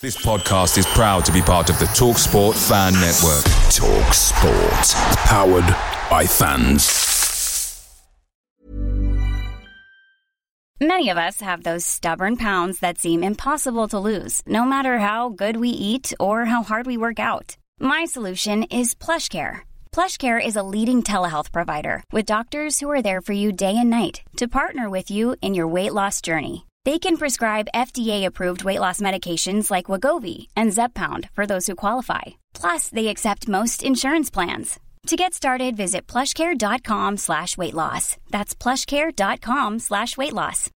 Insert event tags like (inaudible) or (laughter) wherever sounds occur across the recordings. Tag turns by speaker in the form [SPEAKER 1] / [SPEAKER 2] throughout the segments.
[SPEAKER 1] This podcast is proud to be part of the Talk Sport Fan Network.
[SPEAKER 2] Talk Sport. Powered by fans.
[SPEAKER 3] Many of us have those stubborn pounds that seem impossible to lose, no matter how good we eat or how hard we work out. My solution is PlushCare. PlushCare is a leading telehealth provider with doctors who are there for you day and night to partner with you in your weight loss journey. They can prescribe FDA-approved weight loss medications like Wegovy and Zepbound for those who qualify. Plus, they accept most insurance plans. To get started, visit plushcare.com slash weight loss. That's plushcare.com slash weight loss.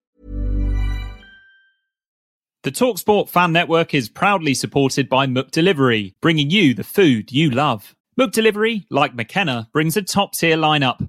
[SPEAKER 4] The TalkSport Fan Network is proudly supported by McDelivery, bringing you the food you love. McDelivery, like McKenna, brings a top-tier lineup.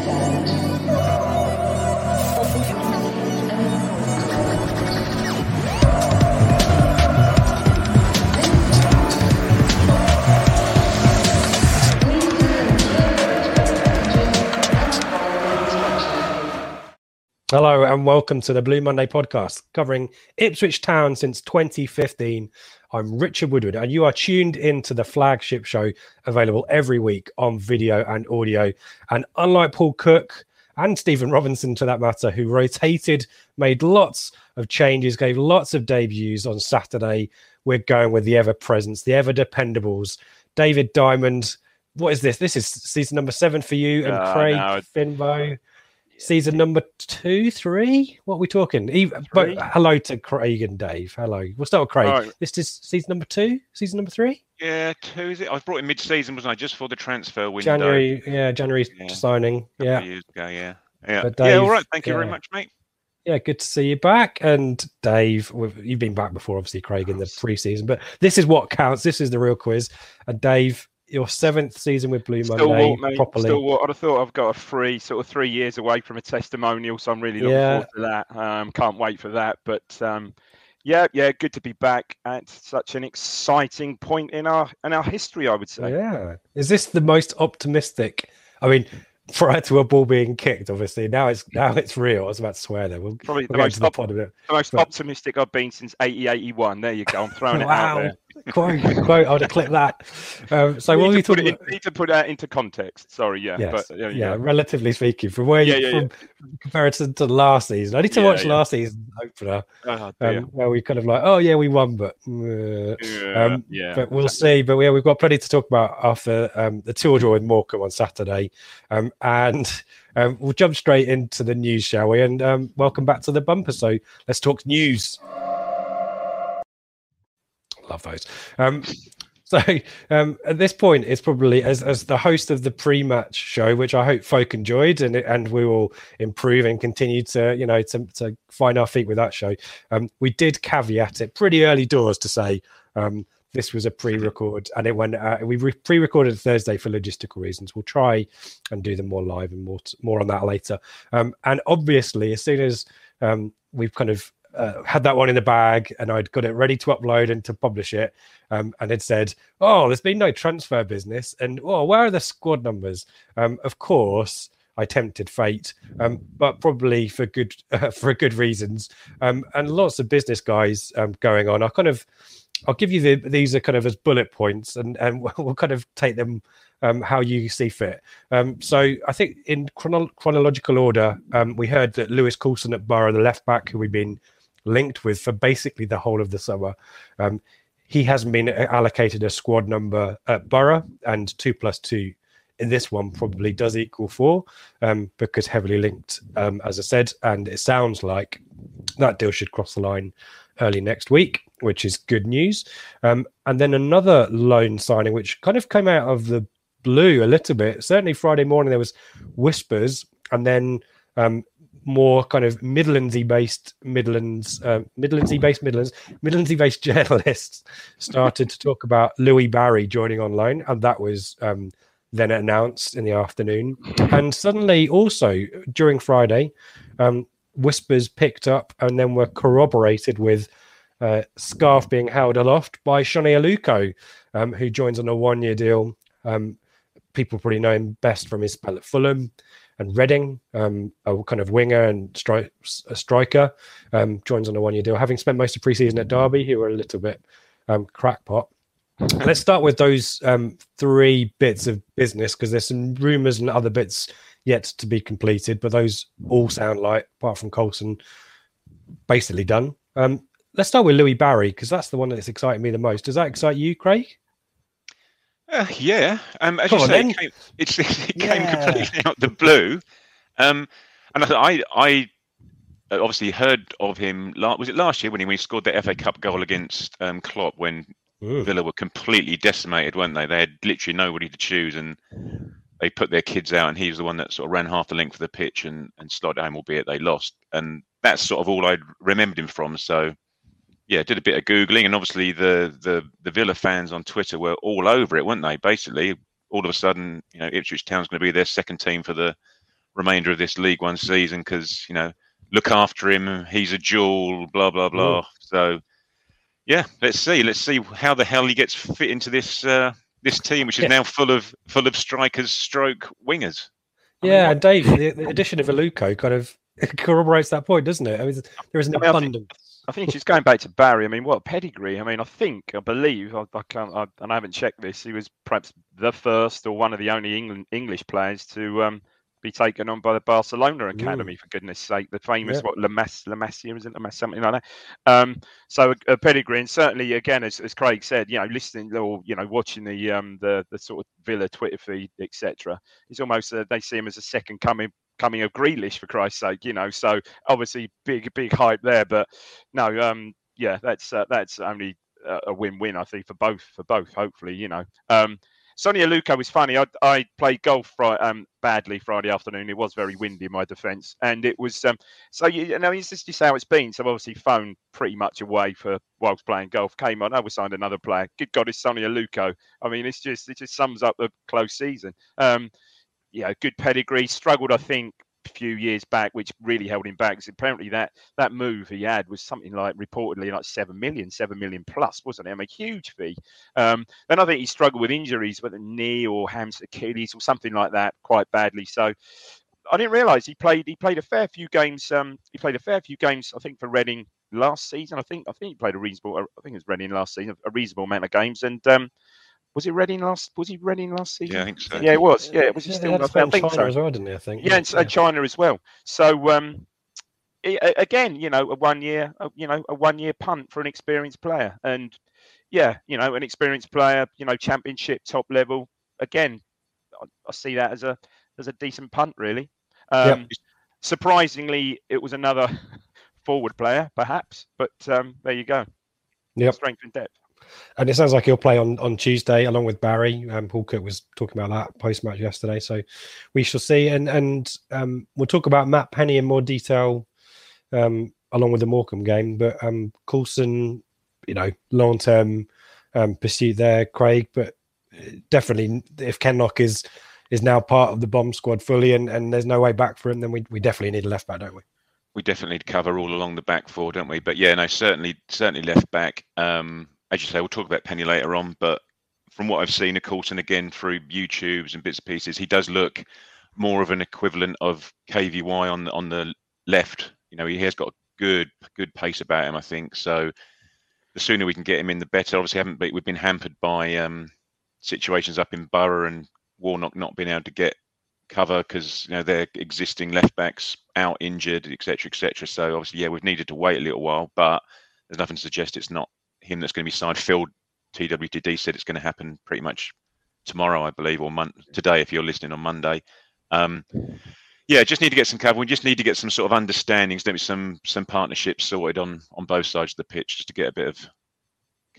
[SPEAKER 5] Hello and welcome to the Blue Monday podcast covering Ipswich Town since 2015. I'm Richard Woodward and you are tuned into the flagship show available every week on video and audio. And unlike Paul Cook and Stephen Robinson, to that matter, who rotated, made lots of changes, gave lots of debuts on Saturday, we're going with the ever presence, the ever dependables. David Diamond, what is this? This is season number seven for you and
[SPEAKER 6] Uh,
[SPEAKER 5] Craig
[SPEAKER 6] no.
[SPEAKER 5] Finbo season number two, three. What are we talking? Even, but hello to Craig and Dave. Hello. We'll start with Craig.
[SPEAKER 6] Right.
[SPEAKER 5] This is season number two, season number three,
[SPEAKER 6] Yeah, two is it? I was brought in mid-season, wasn't I? Just for the transfer window.
[SPEAKER 5] January. Yeah, January
[SPEAKER 6] Yeah.
[SPEAKER 5] signing. Yeah,
[SPEAKER 6] years ago. Yeah, yeah,
[SPEAKER 5] But
[SPEAKER 6] yeah. All
[SPEAKER 5] Dave,
[SPEAKER 6] right. Thank you very much, mate.
[SPEAKER 5] yeah. Good to see you back. And Dave, you've been back before, obviously, Craig, in the preseason. But this is what counts. This is the real quiz. And Dave, your seventh season with Blue
[SPEAKER 6] Still
[SPEAKER 5] Monday
[SPEAKER 6] walk, mate.
[SPEAKER 5] properly.
[SPEAKER 6] Still. I'd have thought I've got a free sort of three years away from a testimonial, so I'm really looking
[SPEAKER 5] Yeah.
[SPEAKER 6] forward to that. Um, can't wait for that. But um, yeah, yeah, good to be back at such an exciting point in our in our history. I would say.
[SPEAKER 5] Yeah. Is this the most optimistic? I mean, prior to a ball being kicked, obviously. Now it's now it's real. I was about to swear there. We'll,
[SPEAKER 6] Probably
[SPEAKER 5] we'll
[SPEAKER 6] the most
[SPEAKER 5] the
[SPEAKER 6] op-
[SPEAKER 5] pod of it.
[SPEAKER 6] The most
[SPEAKER 5] But-
[SPEAKER 6] optimistic I've been since 80, 81. There you go. I'm throwing it out (laughs) there.
[SPEAKER 5] Quote, quote. I would have clipped that. Um, so what are we
[SPEAKER 6] to put
[SPEAKER 5] talking
[SPEAKER 6] in-
[SPEAKER 5] about?
[SPEAKER 6] need to put that into context. Sorry, yeah,
[SPEAKER 5] Yes.
[SPEAKER 6] but there you
[SPEAKER 5] yeah, relatively speaking, from where
[SPEAKER 6] Yeah,
[SPEAKER 5] you
[SPEAKER 6] yeah, yeah.
[SPEAKER 5] from comparison to last season. I need to
[SPEAKER 6] Yeah,
[SPEAKER 5] watch
[SPEAKER 6] yeah.
[SPEAKER 5] last season opener,
[SPEAKER 6] dear.
[SPEAKER 5] um, where we kind of like, oh yeah, we won, but uh,
[SPEAKER 6] yeah,
[SPEAKER 5] um,
[SPEAKER 6] yeah.
[SPEAKER 5] but we'll see. But yeah, we've got plenty to talk about after um, the tour draw with Morecambe on Saturday, um, and um, we'll jump straight into the news, shall we? And um, welcome back to the bumper. So let's talk news. Love those. Um, (laughs) so um, at this point, it's probably as as the host of the pre-match show, which I hope folk enjoyed, and and we will improve and continue to you know to to find our feet with that show. Um, we did caveat it pretty early doors to say um, this was a pre-record, and it went. Uh, we re- pre-recorded Thursday for logistical reasons. We'll try and do them more live and more t- more on that later. Um, and obviously, as soon as um, we've kind of uh, had that one in the bag and I'd got it ready to upload and to publish it, um, and it said, "Oh, there's been no transfer business," and "Oh, where are the squad numbers?" Um, of course. I tempted fate, um, but probably for good (laughs) for good reasons, um, and lots of business guys um, going on. I kind of I'll give you the, these are kind of as bullet points, and and (laughs) we'll kind of take them um, how you see fit. Um, so I think in chrono- chronological order, um, we heard that Lewis Coulson at Borough, the left back, who we've been linked with for basically the whole of the summer, um, he hasn't been allocated a squad number at Borough, and two plus two in this one probably does equal four um, because heavily linked, um, as I said, and it sounds like that deal should cross the line early next week, which is good news. Um, and then another loan signing, which kind of came out of the blue a little bit. Certainly Friday morning there was whispers, and then um, more kind of Midlandsy based Midlands, uh, Midlandsy based Midlands, Midlandsy based (laughs) journalists started to talk about Louis Barry joining on loan, and that was um, then announced in the afternoon. And suddenly, also during Friday, um, whispers picked up and then were corroborated with uh, scarf being held aloft by Sone Aluko, um, who joins on a one year deal. Um, people probably know him best from his spell at Fulham and Reading, um, a kind of winger and stri- a striker, um, joins on a one year deal, having spent most of preseason at Derby, who were a little bit um, crackpot. Let's start with those um, three bits of business because there's some rumours and other bits yet to be completed, but those all sound like, apart from Coulson, basically done. Um, let's start with Louis Barry because that's the one that's excited me the most. Does that excite you, Craig?
[SPEAKER 7] Uh, yeah, um, as Come you say, it came, it, (laughs) it yeah. completely out the blue, um, and I, I obviously heard of him. Was it last year when he, when he scored the FA Cup goal against um, Klopp when Ooh. Villa were completely decimated, weren't they? They had literally nobody to choose, and they put their kids out, and he was the one that sort of ran half the length of the pitch and and slotted home, albeit they lost. And that's sort of all I remembered him from. So yeah, did a bit of googling, and obviously the the the Villa fans on Twitter were all over it, weren't they? Basically, all of a sudden, you know, Ipswich Town's going to be their second team for the remainder of this League One season because you know, look after him, he's a jewel, blah blah blah. Mm. So, yeah, let's see, let's see how the hell he gets fit into this uh, this team, which is yeah. now full of full of strikers, stroke wingers.
[SPEAKER 5] Yeah, I mean, Dave, the, the addition of Aluko kind of (laughs) corroborates that point, doesn't it? I mean, there is an I mean, abundance.
[SPEAKER 6] I think she's going back to Barry. I mean, what pedigree? I mean, I think, I believe, I, I can't, I, and I haven't checked this. He was perhaps the first or one of the only England English players to um, be taken on by the Barcelona academy. Ooh. For goodness' sake, the famous yeah. what La Masia, isn't La something like that. Um, so a, a, pedigree, and certainly again, as, as Craig said, you know, listening or you know, watching the um, the the sort of Villa Twitter feed, etc. It's almost uh, they see him as a second coming coming of Grealish for Christ's sake, you know. So obviously big big hype there, but no, um, yeah, that's uh, that's only a win-win I think for both for both. Hopefully, you know. Um, Sone Aluko was funny. I, I played golf um, badly Friday afternoon. It was very windy in my defence, and it was um, so. You, know, it's just, just how it's been. So obviously, phone pretty much away for whilst playing golf. Came on. I was signed another player. Good God, it's Sone Aluko. I mean, it's just it just sums up the close season. Um, yeah, good pedigree. Struggled, I think, few years back, which really held him back. Because apparently that that move he had was something like reportedly like seven million, seven million plus, wasn't it? I mean, huge fee. Um, then I think he struggled with injuries, whether knee or hamstring Achilles or something like that, quite badly. So I didn't realise he played. He played a fair few games. Um, he played a fair few games, I think, for Reading last season. I think I think he played a reasonable. I think it was Reading last season, a reasonable amount of games, and um, was it Reading last? Was he Reading last season?
[SPEAKER 7] Yeah, I think so.
[SPEAKER 6] Yeah, it was. Yeah, it was. Yeah, still. I
[SPEAKER 5] think China so. as well, didn't he? I think.
[SPEAKER 6] Yeah, and, China as well. So um, again, you know, a one year, you know, a one year punt for an experienced player, and yeah, you know, an experienced player, you know, championship top level. Again, I, I see that as a as a decent punt, really. Um, yep. Surprisingly, it was another (laughs) forward player, perhaps, but um, there you go.
[SPEAKER 5] Yep.
[SPEAKER 6] Strength and depth.
[SPEAKER 5] And it sounds like he'll play on, on Tuesday along with Barry. Um, Paul Cook was talking about that post match yesterday, so we shall see. And and um, we'll talk about Matt Penney in more detail um, along with the Morecambe game. But um, Coulson, you know, long term um, pursuit there, Craig. But definitely, if Kenlock is is now part of the bomb squad fully, and, and there's no way back for him, then we, we definitely need a left back, don't we?
[SPEAKER 7] We definitely cover all along the back four, don't we? But yeah, no, certainly, certainly left back. Um, as you say, we'll talk about Penney later on, but from what I've seen, of course, and again through YouTubes and bits and pieces, he does look more of an equivalent of KVY on the, on the left. You know, he has got good good pace about him, I think. So the sooner we can get him in, the better. Obviously, haven't been, we've been hampered by um, situations up in Borough and Warnock not being able to get cover because you know their existing left backs out injured, etc., etc. So obviously, yeah, we've needed to wait a little while, but there's nothing to suggest it's not him that's going to be signed. Phil TWTD said it's going to happen pretty much tomorrow, I believe, or today if you're listening on Monday. Um, yeah, just need to get some cover. We just need to get some sort of understandings, maybe some some partnerships sorted on on both sides of the pitch, just to get a bit of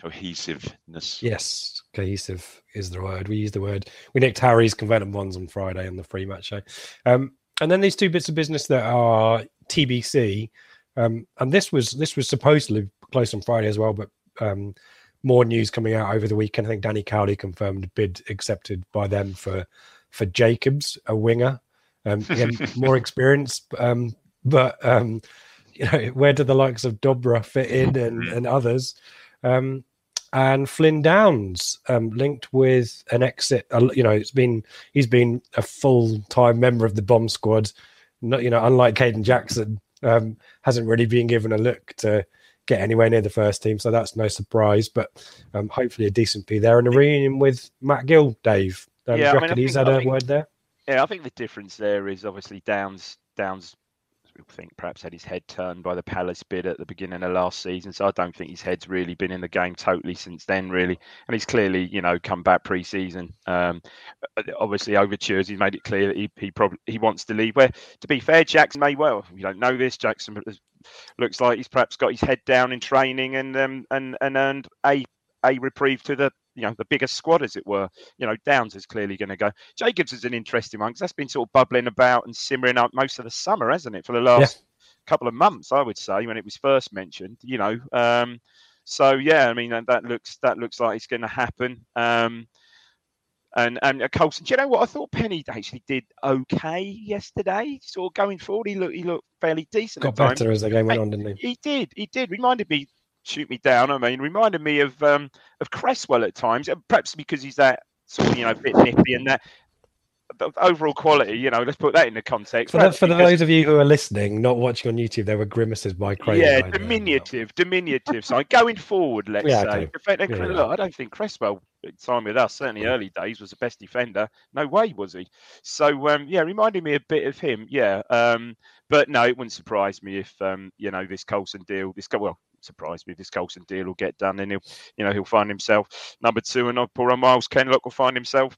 [SPEAKER 7] cohesiveness.
[SPEAKER 5] Yes, cohesive is the word. We use the word. We nicked Harry's convertible ones on Friday on the free match show. Um, and then these two bits of business that are TBC, um, and this was this was supposedly close on Friday as well, but um, more news coming out over the weekend. I think Danny Cowley confirmed bid accepted by them for for Jacobs, a winger. Um, (laughs) more experience, um, but um, you know where do the likes of Dobra fit in and, and others? Um, and Flynn Downes um, linked with an exit. Uh, you know, it's been he's been a full time member of the bomb squad. Not you know, unlike Kayden Jackson, um, hasn't really been given a look to get anywhere near the first team, so that's no surprise. But um, hopefully, a decent fee there and a reunion with Matt Gill, Dave. Um, yeah, I mean, he's had a think, word there.
[SPEAKER 6] Yeah, I think the difference there is obviously Downes. Downes think perhaps had his head turned by the Palace bid at the beginning of last season. So I don't think his head's really been in the game totally since then, really. And he's clearly, you know, come back pre-season. Um, uh, obviously, overtures. He's made it clear that he he probably he wants to leave. Where, to be fair, Jackson may well. You don't know this. Jackson looks like he's perhaps got his head down in training and um, and and earned a a reprieve to the you know the biggest squad, as it were. You know, Downes is clearly going to go. Jacobs is an interesting one because that's been sort of bubbling about and simmering up most of the summer, hasn't it? For the last yeah. couple of months, I would say, when it was first mentioned. You know, um, so yeah, I mean that, that looks that looks like it's going to happen. Um, and and uh, Coulson, do you know what? I thought Penney actually did okay yesterday. Sort of going forward, he looked he looked fairly decent.
[SPEAKER 5] Got better as the game went on, didn't
[SPEAKER 6] he? He did. He did. Reminded me shoot me down. I mean, reminded me of um, of Cresswell at times, perhaps because he's that sort of you know bit nippy and that overall quality. You know, let's put that in the context.
[SPEAKER 5] For, the, for because, those of you who are listening, not watching on YouTube, there were grimaces by Craig.
[SPEAKER 6] Yeah, diminutive, diminutive. So going forward, let's yeah, say. Okay. Yeah, look, I don't think Cresswell time with us, certainly early days, was the best defender. No way was he. So um, yeah, reminding me a bit of him. Yeah, um, but no, it wouldn't surprise me if um, you know this Coulson deal, this well, surprise me if this Coulson deal will get done, and he'll, you know, he'll find himself number two, and poor Myles Kenlock will find himself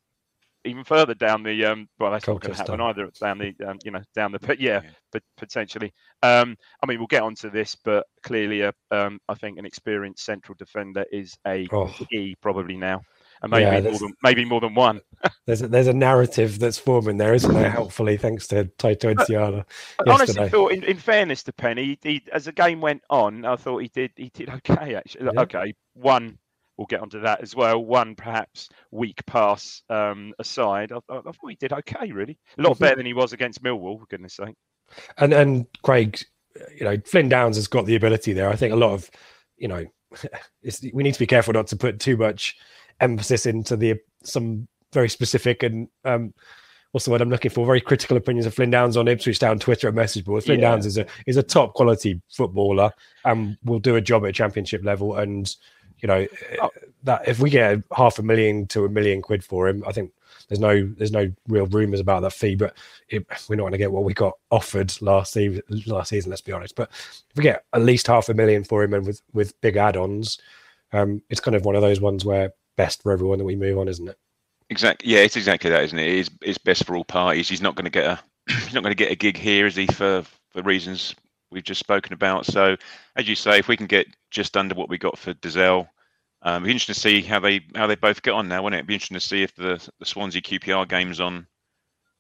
[SPEAKER 6] even further down the um well that's not going to happen either down the um, you know down the but yeah, yeah. but potentially um i mean we'll get onto this but clearly a, um i think an experienced central defender is a oh. key probably now and maybe yeah, more than maybe more than one. (laughs)
[SPEAKER 5] there's a, there's a narrative that's forming there, isn't there? Helpfully, thanks to Toto Nsiala.
[SPEAKER 6] I honestly thought, in, in, fairness to Penney, he, he, as the game went on, I thought he did he did (laughs) okay actually. Yeah. Okay, one we'll get onto that as well. One perhaps weak pass um, aside, I, I, I, thought he did okay. Really, a lot better than he was against Millwall. For goodness sake.
[SPEAKER 5] And and Craig, you know, Flynn Downes has got the ability there. I think a lot of, you know, (laughs) we need to be careful not to put too much emphasis into the some very specific and um, what's the word I'm looking for? Very critical opinions of Flynn Downes on Ipswich Town Twitter and message board. Flynn yeah. Downes is a is a top quality footballer and will do a job at a championship level. And you know oh. that if we get half a million to a million quid for him, I think there's no there's no real rumours about that fee. But it, we're not going to get what we got offered last season. Last season, let's be honest. But if we get at least half a million for him and with with big add-ons, um, it's kind of one of those ones where best for everyone that we move on, isn't it?
[SPEAKER 7] Exactly. Yeah, it's exactly that, isn't it? It is it's best for all parties. He's not going to get a (clears throat) he's not going to get a gig here, is he? For for reasons we've just spoken about. So, as you say, if we can get just under what we got for Dozzell, um, it'd be interesting to see how they how they both get on now, wouldn't it? It'd be interesting to see if the the Swansea QPR game's on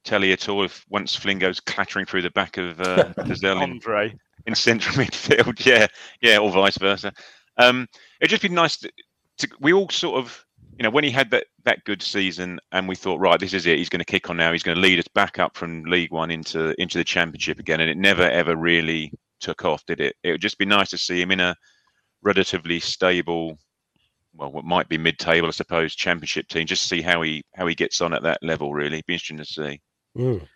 [SPEAKER 7] telly at all. If once Flynn goes clattering through the back of uh, (laughs) Dozzell in, in central (laughs) midfield, yeah, yeah, or vice versa. Um, it'd just be nice to, to, we all sort of, you know, when he had that that good season, and we thought, right, this is it. He's going to kick on now. He's going to lead us back up from League One into into the Championship again, and it never ever really took off, did it? It would just be nice to see him in a relatively stable, well, what might be mid-table, I suppose, Championship team. Just see how he how he gets on at that level. Really, be interesting to see.
[SPEAKER 6] Mm.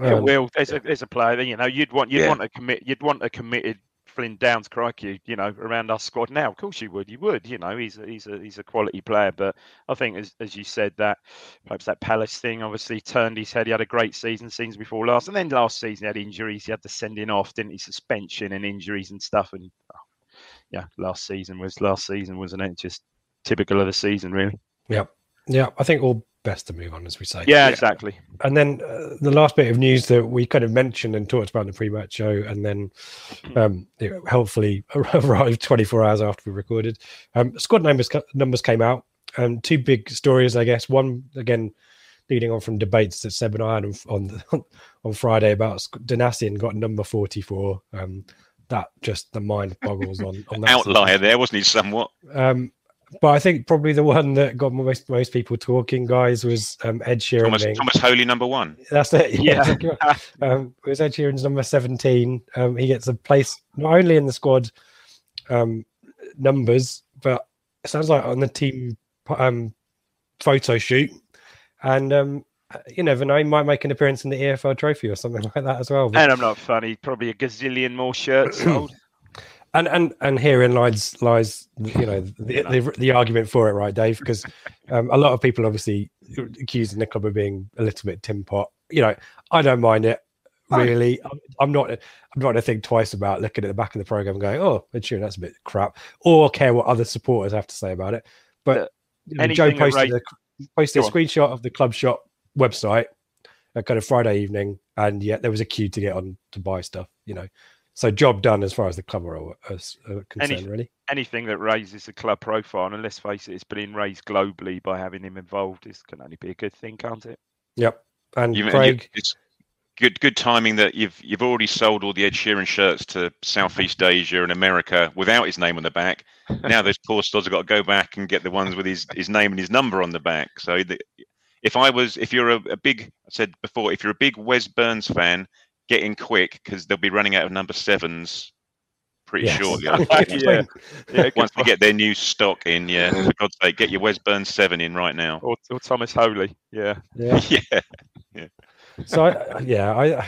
[SPEAKER 6] Um, well, there's a, there's a player, you know, you'd want you'd yeah. want a commit you'd want a committed Flynn Downes, crikey, you know, around our squad now. Of course you would, you would, you know, he's a, he's a he's a quality player. But I think, as as you said, that perhaps that Palace thing obviously turned his head. He had a great season, seasons before last, and then last season he had injuries. He had the sending off, didn't he? Suspension and injuries and stuff. And oh, yeah, last season was last season, wasn't it? Just typical of the season, really.
[SPEAKER 5] Yeah, yeah. I think all best to move on, as we say.
[SPEAKER 6] Yeah, yeah. exactly.
[SPEAKER 5] And then uh, the last bit of news that we kind of mentioned and talked about in the pre-match show, and then um, it helpfully (laughs) arrived 24 hours after we recorded. Um, squad numbers numbers came out. Um, two big stories, I guess. One again, leading on from debates that Seb and I had on on, (laughs) on Friday about Donacien got number 44. Um, that just the mind boggles on, on that
[SPEAKER 7] outlier there, wasn't he? Somewhat.
[SPEAKER 5] Um, but I think probably the one that got most most people talking, guys, was um, Ed Sheeran.
[SPEAKER 7] Thomas, Tomas Holy, number one.
[SPEAKER 5] That's it. (laughs) Yeah, (laughs) um, it was Ed Sheeran's number seventeen. Um, he gets a place not only in the squad um, numbers, but it sounds like on the team um, photo shoot, and um, you never know, he might make an appearance in the EFL Trophy or something (laughs) like that as well.
[SPEAKER 6] But... And I'm not funny. Probably a gazillion more shirts (clears throat) sold.
[SPEAKER 5] And and and herein lies lies you know the, the, the argument for it, right, Dave? Because um, a lot of people obviously accusing the club of being a little bit tin pot. You know, I don't mind it really. I'm, I'm not. I'm not going to think twice about looking at the back of the program and going, "Oh, sure, that's a bit crap," or care what other supporters have to say about it. But you know, Joe posted a, posted a screenshot of the club shop website a kind of Friday evening, and yet there was a queue to get on to buy stuff. You know, so job done as far as the club are, uh, concerned, Any, really.
[SPEAKER 6] Anything that raises the club profile, and let's face it, it's been raised globally by having him involved. This can only be a good thing, can't it?
[SPEAKER 5] Yep. And you, Craig,
[SPEAKER 7] it's good good timing that you've you've already sold all the Ed Sheeran shirts to Southeast Asia and America without his name on the back. (laughs) now those poor studs have got to go back and get the ones with his his name and his number on the back. So the, if I was, if you're a, a, big, I said before, if you're a big Wes Burns fan, get in quick because they'll be running out of number sevens pretty yes. shortly. (laughs) yeah. yeah. Once they get their new stock in, yeah, for God's sake, get your Wes Burns seven in right now.
[SPEAKER 6] Or, or Tomas Holy, yeah,
[SPEAKER 5] yeah, (laughs)
[SPEAKER 7] yeah. yeah.
[SPEAKER 5] So I, yeah, I,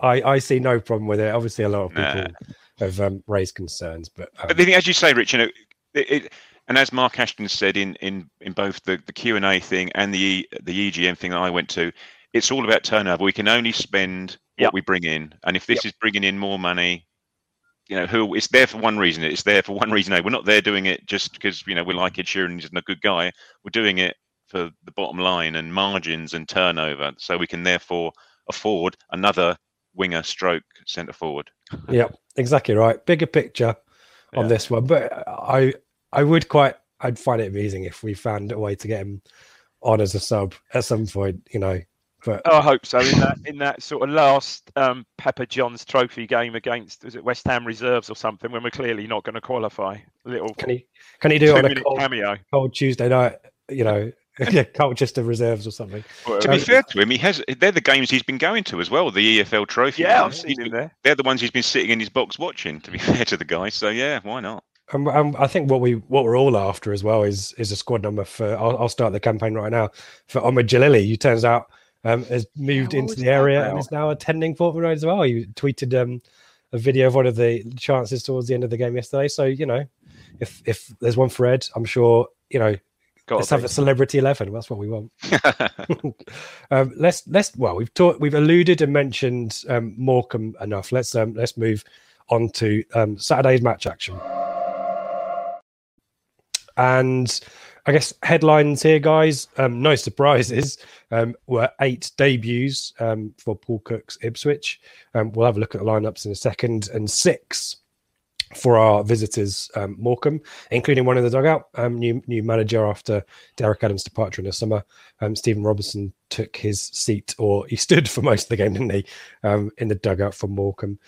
[SPEAKER 5] I, I see no problem with it. Obviously, a lot of people nah. have um, raised concerns, but
[SPEAKER 7] um, but then, as you say, Rich, you know, it, it, and as Mark Ashton said in in in both the the Q and A thing and the the EGM thing that I went to, it's all about turnover. We can only spend what we bring in. And if this yep. is bringing in more money, you know, who it's there for one reason. It's there for one reason. We're not there doing it just because you know we like Ed Sheeran. He's a good guy. We're doing it for the bottom line and margins and turnover, so we can therefore afford another winger stroke centre forward. (laughs)
[SPEAKER 5] Yeah, exactly right. Bigger picture on yeah. this one, but I I would quite I'd find it amazing if we found a way to get him on as a sub at some point. You know, but
[SPEAKER 6] oh, I hope so. In that in that sort of last um, Papa John's Trophy game against was it West Ham reserves or something when we're clearly not going to qualify. A little
[SPEAKER 5] can he can he do it on a cold, cameo. cold Tuesday night? You know, (laughs) yeah, Colchester reserves or something.
[SPEAKER 7] Well, to be fair to him, he has. They're the games he's been going to as well. The EFL Trophy.
[SPEAKER 6] Yeah, I've seen him there.
[SPEAKER 7] They're the ones he's been sitting in his box watching. To be (laughs) fair to the guy, so yeah, why not?
[SPEAKER 5] Um, um, I think what we what we're all after as well is is a squad number for. I'll, I'll start the campaign right now for Omid Djalili, who turns out um, has moved yeah, into the area and is now attending Portman Road as well. You tweeted um, a video of one of the chances towards the end of the game yesterday. So you know, if if there's one for Ed, I'm sure you know. Gotta let's be. have a celebrity eleven. That's what we want. (laughs) (laughs) um, let's let's well, we've talked, we've alluded and mentioned um, Morecambe enough. Let's um, let's move on to um, Saturday's match action. And I guess headlines here, guys. Um, no surprises. Um, were eight debuts um, for Paul Cook's Ipswich. Um, we'll have a look at the lineups in a second, and six for our visitors, um, Morecambe, including one in the dugout. Um, new new manager after Derek Adams' departure in the summer. Stephen Robinson took his seat, or he (laughs) stood for most of the game, didn't he? in the dugout for Morecambe.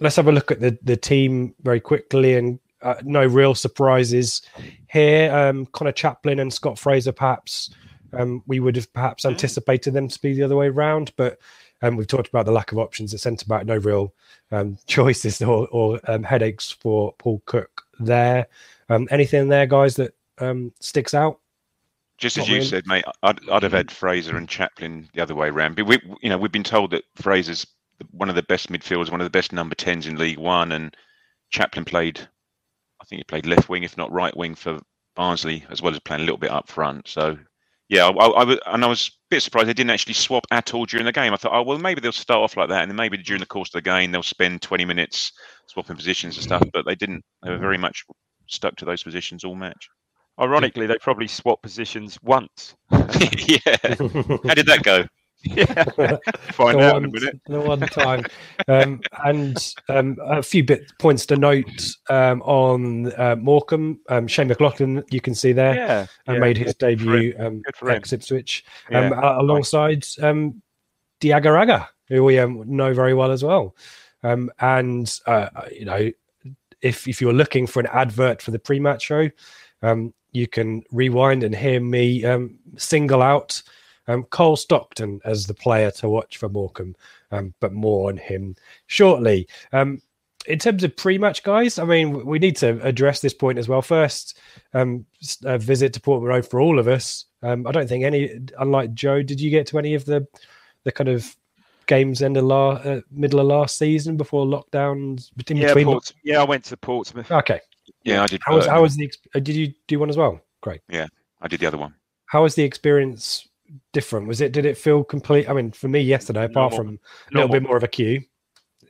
[SPEAKER 5] let's have a look at the the team very quickly and uh, no real surprises here. Um, Conor Chaplin and Scott Fraser, perhaps um, we would have perhaps mm. anticipated them to be the other way around, but um, we've talked about the lack of options at centre back. No real um, (laughs) choices or, or um, headaches for Paul Cook there. Um, anything there, guys, that um, sticks out?
[SPEAKER 7] Just Not as you really. said, mate, I'd, I'd have had Fraser and Chaplin the other way around. But we, you know, we've been told that Fraser's one of the best midfielders, one of the best number tens in League One, and Chaplin played think he played left wing, if not right wing, for Barnsley, as well as playing a little bit up front. So, yeah, I, I, I, and I was a bit surprised they didn't actually swap at all during the game. I thought, oh well, maybe they'll start off like that, and then maybe during the course of the game they'll spend 20 minutes swapping positions and stuff. But they didn't. They were very much stuck to those positions all match.
[SPEAKER 6] Ironically, they probably swapped positions once. (laughs)
[SPEAKER 7] yeah. (laughs) How did that go?
[SPEAKER 6] Yeah, (laughs) find out
[SPEAKER 5] one,
[SPEAKER 6] in a minute.
[SPEAKER 5] the one time. Um, and um, a few bit points to note um, on uh, Morecambe. Um, Shane McLoughlin, you can see there,
[SPEAKER 6] Yeah,
[SPEAKER 5] uh,
[SPEAKER 6] yeah.
[SPEAKER 5] made his
[SPEAKER 6] Good
[SPEAKER 5] debut um,
[SPEAKER 6] for
[SPEAKER 5] ex Ipswich,
[SPEAKER 6] Yeah.
[SPEAKER 5] um, alongside um, Diagouraga, who we um, know very well as well. Um, and uh, you know, if if you're looking for an advert for the pre-match show, um, you can rewind and hear me um, single out um, Cole Stockton as the player to watch for Morecambe, um, but more on him shortly. Um, in terms of pre-match, guys, I mean, we need to address this point as well. First, um, a visit to Portman Road for all of us. Um, I don't think any, unlike Joe, did you get to any of the the kind of games end of la- uh, middle of last season before lockdowns?
[SPEAKER 6] Yeah,
[SPEAKER 5] between?
[SPEAKER 6] Ports- yeah, I went to Portsmouth.
[SPEAKER 5] Okay.
[SPEAKER 7] Yeah, I did.
[SPEAKER 5] How was how was the? uh, Did you do one as well? Great.
[SPEAKER 7] Yeah, I did the other one.
[SPEAKER 5] How was the experience different? Was it? Did it feel complete? I mean, for me yesterday, apart
[SPEAKER 6] Normal.
[SPEAKER 5] from a little bit more of a queue.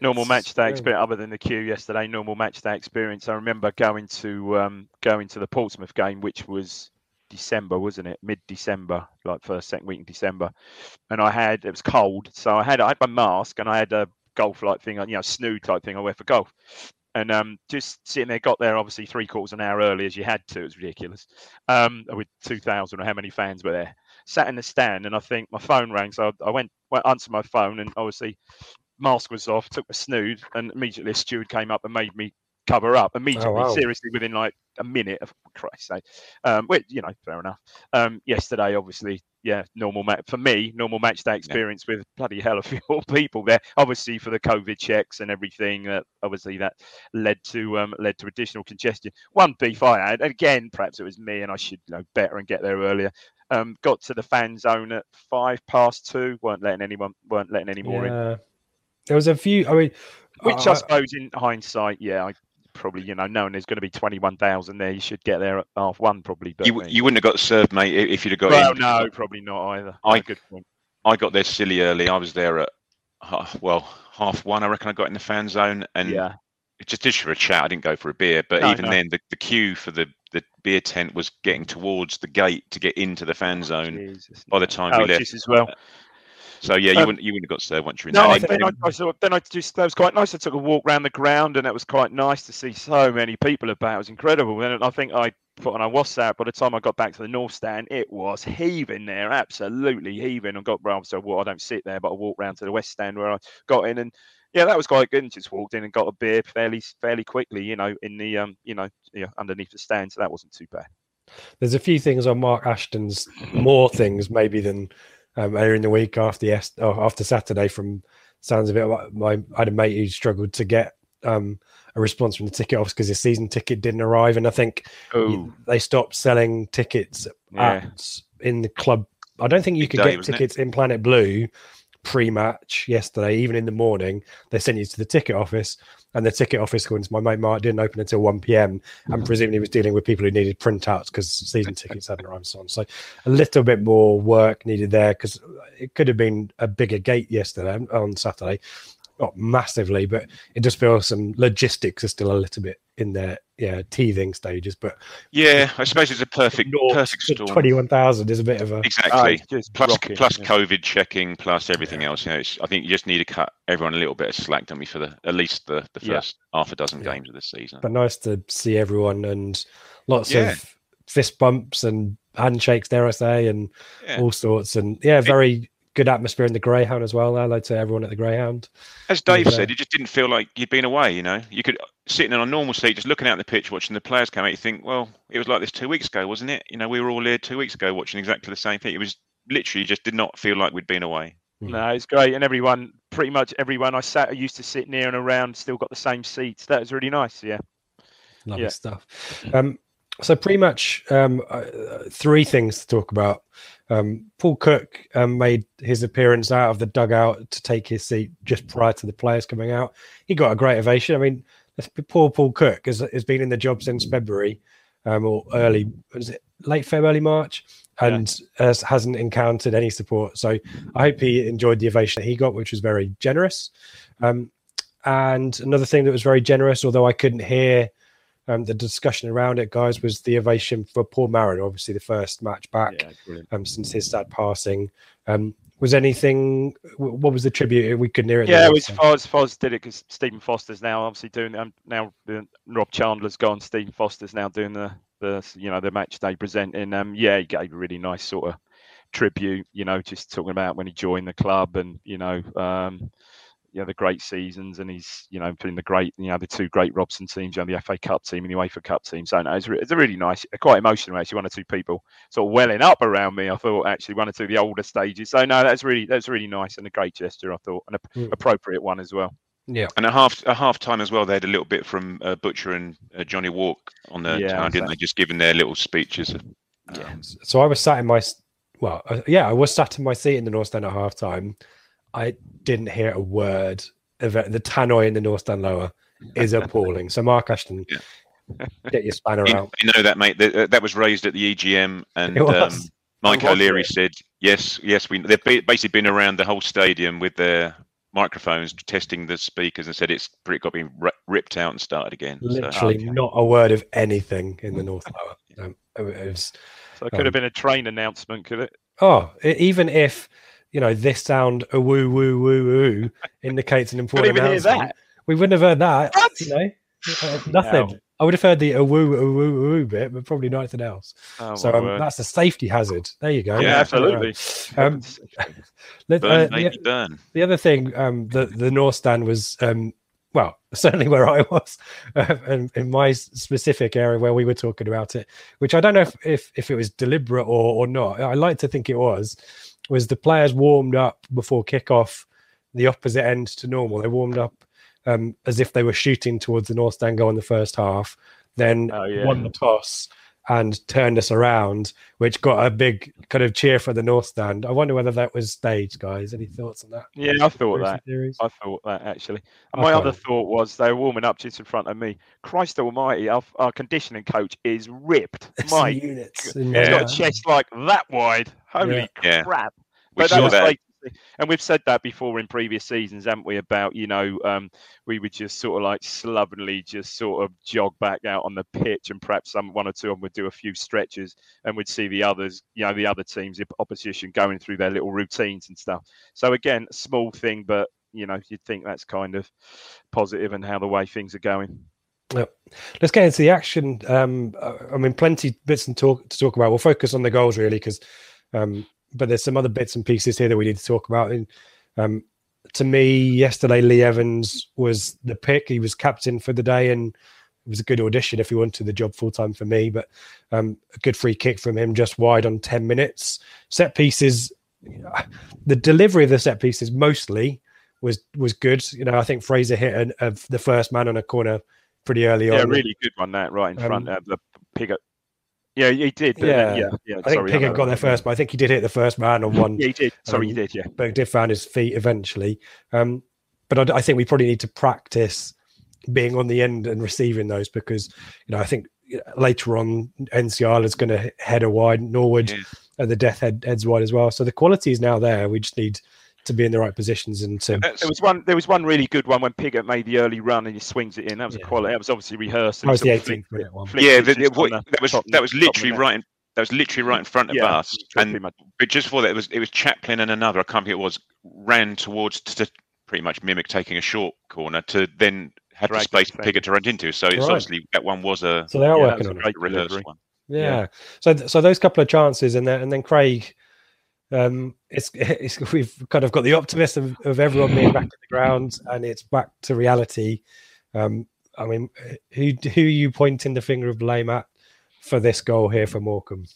[SPEAKER 6] normal match day experience other than the queue yesterday normal match day experience i remember going to um going to the portsmouth game which was december wasn't it mid-december like first second week in december and i had it was cold so i had i had my mask and i had a golf like thing you know snood type thing i wear for golf and um, just sitting there, got there obviously three quarters an hour early as you had to. It was ridiculous. Um, with 2,000 or how many fans were there. Sat in the stand, and I think my phone rang. So I, I went, went answered my phone, and obviously mask was off, took a snood, and immediately a steward came up and made me cover up immediately,
[SPEAKER 5] wow.
[SPEAKER 6] seriously within like a minute of Christ's sake. Um, which, you know, fair enough. Um, yesterday, obviously, yeah, normal match for me, normal match day experience with bloody hell of (laughs) a few people there. Obviously for the COVID checks and everything, uh, obviously that led to um, led to additional congestion. One beef I had, and again, perhaps it was me, and I should know better and get there earlier. Um, got to the fan zone at five past two. weren't letting anyone weren't letting any more in.
[SPEAKER 5] There was a few. I mean,
[SPEAKER 6] Which
[SPEAKER 5] I-
[SPEAKER 6] I suppose, in hindsight, yeah, I probably you know knowing there's going to be twenty one thousand there, you should get there at half one probably. But
[SPEAKER 7] You,
[SPEAKER 6] uh,
[SPEAKER 7] you wouldn't have got served, mate, if you'd have got
[SPEAKER 6] well,
[SPEAKER 7] in.
[SPEAKER 6] no, probably not either.
[SPEAKER 7] I-
[SPEAKER 6] No, good point.
[SPEAKER 7] I got there silly early. I was there at ha- well half one. I reckon I got in the fan zone, and
[SPEAKER 6] Yeah,
[SPEAKER 7] it just just for a chat. I didn't go for a beer, but
[SPEAKER 6] No,
[SPEAKER 7] even
[SPEAKER 6] no.
[SPEAKER 7] then, the, the queue for the the beer tent was getting towards the gate to get into the fan zone.
[SPEAKER 6] Jesus,
[SPEAKER 7] by the
[SPEAKER 6] no.
[SPEAKER 7] time
[SPEAKER 6] oh,
[SPEAKER 7] we left.
[SPEAKER 6] just as well.
[SPEAKER 7] So yeah, you
[SPEAKER 6] Um,
[SPEAKER 7] wouldn't you wouldn't have got served once you're in
[SPEAKER 6] No,
[SPEAKER 7] there.
[SPEAKER 6] I,
[SPEAKER 7] And-
[SPEAKER 6] then I,
[SPEAKER 7] and-
[SPEAKER 6] I saw, then I just that was quite nice. I took a walk around the ground, and that was quite nice to see so many people about. It was incredible. And I think I put on a WhatsApp. By the time I got back to the north stand, it was heaving there, absolutely heaving. I got round, so well, I don't sit there, but I walked round to the west stand where I got in, and yeah, that was quite good. And just walked in and got a beer fairly fairly quickly, you know, in the um, you know, yeah, underneath the stand. So that wasn't too bad.
[SPEAKER 5] there's a few things on Mark Ashton's more things maybe than um, earlier in the week after yes oh, after Saturday. From sounds of it, my I had a mate who struggled to get um, a response from the ticket office because his season ticket didn't arrive, and I think
[SPEAKER 6] Oh,
[SPEAKER 5] they stopped selling tickets
[SPEAKER 6] yeah.
[SPEAKER 5] at in the club. I don't think you could
[SPEAKER 7] day,
[SPEAKER 5] get
[SPEAKER 7] wasn't it?
[SPEAKER 5] tickets in Planet Blue pre-match yesterday, even in the morning. They sent you to the ticket office, and the ticket office, according to my mate Mark, didn't open until one p.m. and mm. presumably was dealing with people who needed printouts because season (laughs) tickets hadn't arrived. On. So a little bit more work needed there because it could have been a bigger gate yesterday on Saturday. Not massively, but it just feels some logistics are still a little bit in their yeah teething stages. But
[SPEAKER 7] yeah, I suppose it's a perfect perfect storm.
[SPEAKER 5] 21,000 is a bit of a
[SPEAKER 7] Exactly.
[SPEAKER 6] Oh, it's just
[SPEAKER 7] plus
[SPEAKER 6] rocking,
[SPEAKER 7] plus
[SPEAKER 6] yeah.
[SPEAKER 7] COVID checking, plus everything else. You know, it's, I think you just need to cut everyone a little bit of slack, don't we, for the at least the, the
[SPEAKER 6] Yeah.
[SPEAKER 7] first half a dozen
[SPEAKER 5] Yeah.
[SPEAKER 7] games of the season.
[SPEAKER 5] but nice to see everyone and lots
[SPEAKER 7] Yeah.
[SPEAKER 5] of fist bumps and handshakes, dare I say, and
[SPEAKER 7] Yeah.
[SPEAKER 5] all sorts. And yeah, very good atmosphere in the Greyhound as well. Hello to everyone at the Greyhound.
[SPEAKER 7] As Dave
[SPEAKER 5] Yeah.
[SPEAKER 7] Uh, said, it just didn't feel like you'd been away. You know, you could sitting on a normal seat, just looking out the pitch, watching the players come out. You think, well, it was like this two weeks ago, wasn't it? You know, we were all here two weeks ago watching exactly the same thing. It was literally just did not feel like we'd been away. Mm-hmm.
[SPEAKER 6] No, it's great, and everyone, pretty much everyone I sat, I used to sit near and around, still got the same seats. That was really nice. Yeah.
[SPEAKER 5] Lovely
[SPEAKER 6] Yeah.
[SPEAKER 5] stuff. Mm. Um, so pretty much um, uh, three things to talk about. Um, Paul Cook um, made his appearance out of the dugout to take his seat just prior to the players coming out. He got a great ovation. I mean, poor Paul Cook has, has been in the job since February um, or early, was it late February, early March, and has, hasn't encountered any support. So I hope he enjoyed the ovation that he got, which was very generous. Um, and another thing that was very generous, although I couldn't hear um, the discussion around it, guys, was the ovation for Paul Mariner, obviously the first match back
[SPEAKER 6] Yeah,
[SPEAKER 5] um, since his sad passing. Um, was anything? What was the tribute? We couldn't hear it.
[SPEAKER 6] Yeah, it was Foz. Foz did it because Stephen Foster's now obviously doing. Um, now Rob Chandler's gone. Stephen Foster's now doing the the you know the match day presenting. Um, yeah, he gave a really nice sort of tribute. You know, just talking about when he joined the club and you know um, you know the great seasons, and he's you know putting the great you know the two great Robson teams, you know the FA Cup team and the UEFA Cup team. So no, it's, re- it's a really nice, quite emotional actually. One or two people sort of welling up around me. I thought actually one or two of the older stages. So no, that's really that's really nice and a great gesture. I thought an mm. appropriate one as well.
[SPEAKER 5] Yeah,
[SPEAKER 7] and a half a half time as well. They had a little bit from uh, Butcher and uh, Johnny Wark on the yeah, time, didn't they? Just giving their little speeches. Um,
[SPEAKER 5] yeah. So I was sat in my well, uh, yeah, I was sat in my seat in the North Stand at half time. I didn't hear a word of it. the tannoy in the North Stand lower is appalling. So Mark Ashton, yeah. get your spanner
[SPEAKER 7] you,
[SPEAKER 5] out.
[SPEAKER 7] You know that, mate. That, that was raised at the EGM, and um, Mike O'Leary it? said, "Yes, yes, we." They've basically been around the whole stadium with their microphones testing the speakers and said it's pretty got been ripped out and started again.
[SPEAKER 5] Literally, so, not a word of anything in the North Lower. (laughs) Um, it was,
[SPEAKER 6] so it could um, have been a train announcement, could it?
[SPEAKER 5] Oh, even if you know, this sound a woo woo woo woo indicates an important announcement. We wouldn't have heard that. What? You know, uh, nothing. No. I would have heard the a woo a woo woo bit, but probably nothing else. Oh, so um, that's a safety hazard. There you go.
[SPEAKER 6] Yeah, absolutely.
[SPEAKER 5] Um, (laughs)
[SPEAKER 7] let, burn, uh, the, burn.
[SPEAKER 5] the other thing, um, the the North Stand was um, well, (laughs) certainly where I was, uh, (laughs) in, in, my specific area where we were talking about it, which I don't know if if, if it was deliberate or, or not. I like to think it was was the players warmed up before kickoff the opposite end to normal. They warmed up um, as if they were shooting towards the North Stand goal in the first half, then oh, yeah. won the toss and turned us around, which got a big kind of cheer for the North Stand. I wonder whether that was staged, guys. Any thoughts on that?
[SPEAKER 6] Yeah, I thought that. Theories? I thought that actually. And my other thought was they were warming up just in front of me. Christ Almighty, our, our conditioning coach is ripped. (laughs) My units. He's yeah. got a chest like that wide. Holy yeah. crap!
[SPEAKER 7] We but saw that. Like,
[SPEAKER 6] and we've said that before in previous seasons, haven't we? About you know, um, we would just sort of like slovenly just sort of jog back out on the pitch, and perhaps some one or two of them would do a few stretches, and we'd see the others, you know, the other teams, the opposition, going through their little routines and stuff. So again, small thing, but you know, you'd think that's kind of positive and how the way things are going.
[SPEAKER 5] Yep. Let's get into the action. Um, I mean, plenty bits to talk to talk about. We'll focus on the goals really because um, but there's some other bits and pieces here that we need to talk about. And um, to me, yesterday Lee Evans was the pick. He was captain for the day, and it was a good audition if he wanted the job full time for me. But um, a good free kick from him, just wide on ten minutes. Set pieces, the delivery of the set pieces mostly was was good. You know, I think Fraser hit an, of the first man on a corner pretty early
[SPEAKER 6] yeah,
[SPEAKER 5] on.
[SPEAKER 6] Yeah, really good one. That right in front um, of the Pigott yeah, he did.
[SPEAKER 5] Yeah, yeah, yeah. I think Pigott got there first, but I think he did hit the first man on one.
[SPEAKER 6] yeah, he did. Sorry, um, he did. Yeah,
[SPEAKER 5] but did find his feet eventually. Um, but I, I, think we probably need to practice being on the end and receiving those because you know I think later on NCR is going to head a wide, Norwood yeah. and the death head heads wide as well. So the quality is now there. We just need to be in the right positions and to.
[SPEAKER 6] Uh, there was one. There was one really good one when Pigott made the early run and he swings it in. That was yeah. a quality. That was obviously rehearsed.
[SPEAKER 5] That was the 18th minute
[SPEAKER 7] one. Yeah, the, the, what, that was that was literally right. In, that was literally right in front of yeah, us. And but just before that, it was it was Chaplin and another. I can't think it was ran towards to pretty much mimic taking a short corner to then had the space for Pigott to run into. So it's right. obviously that one was a
[SPEAKER 5] so they are yeah, working on a rehearsed one. Yeah. yeah. So so those couple of chances and then and then Craig um, it's, (laughs) it's we've kind of got the optimism of, of everyone being back to the ground, and it's back to reality. Um, I mean, who who are you pointing the finger of blame at for this goal here for Morecambe?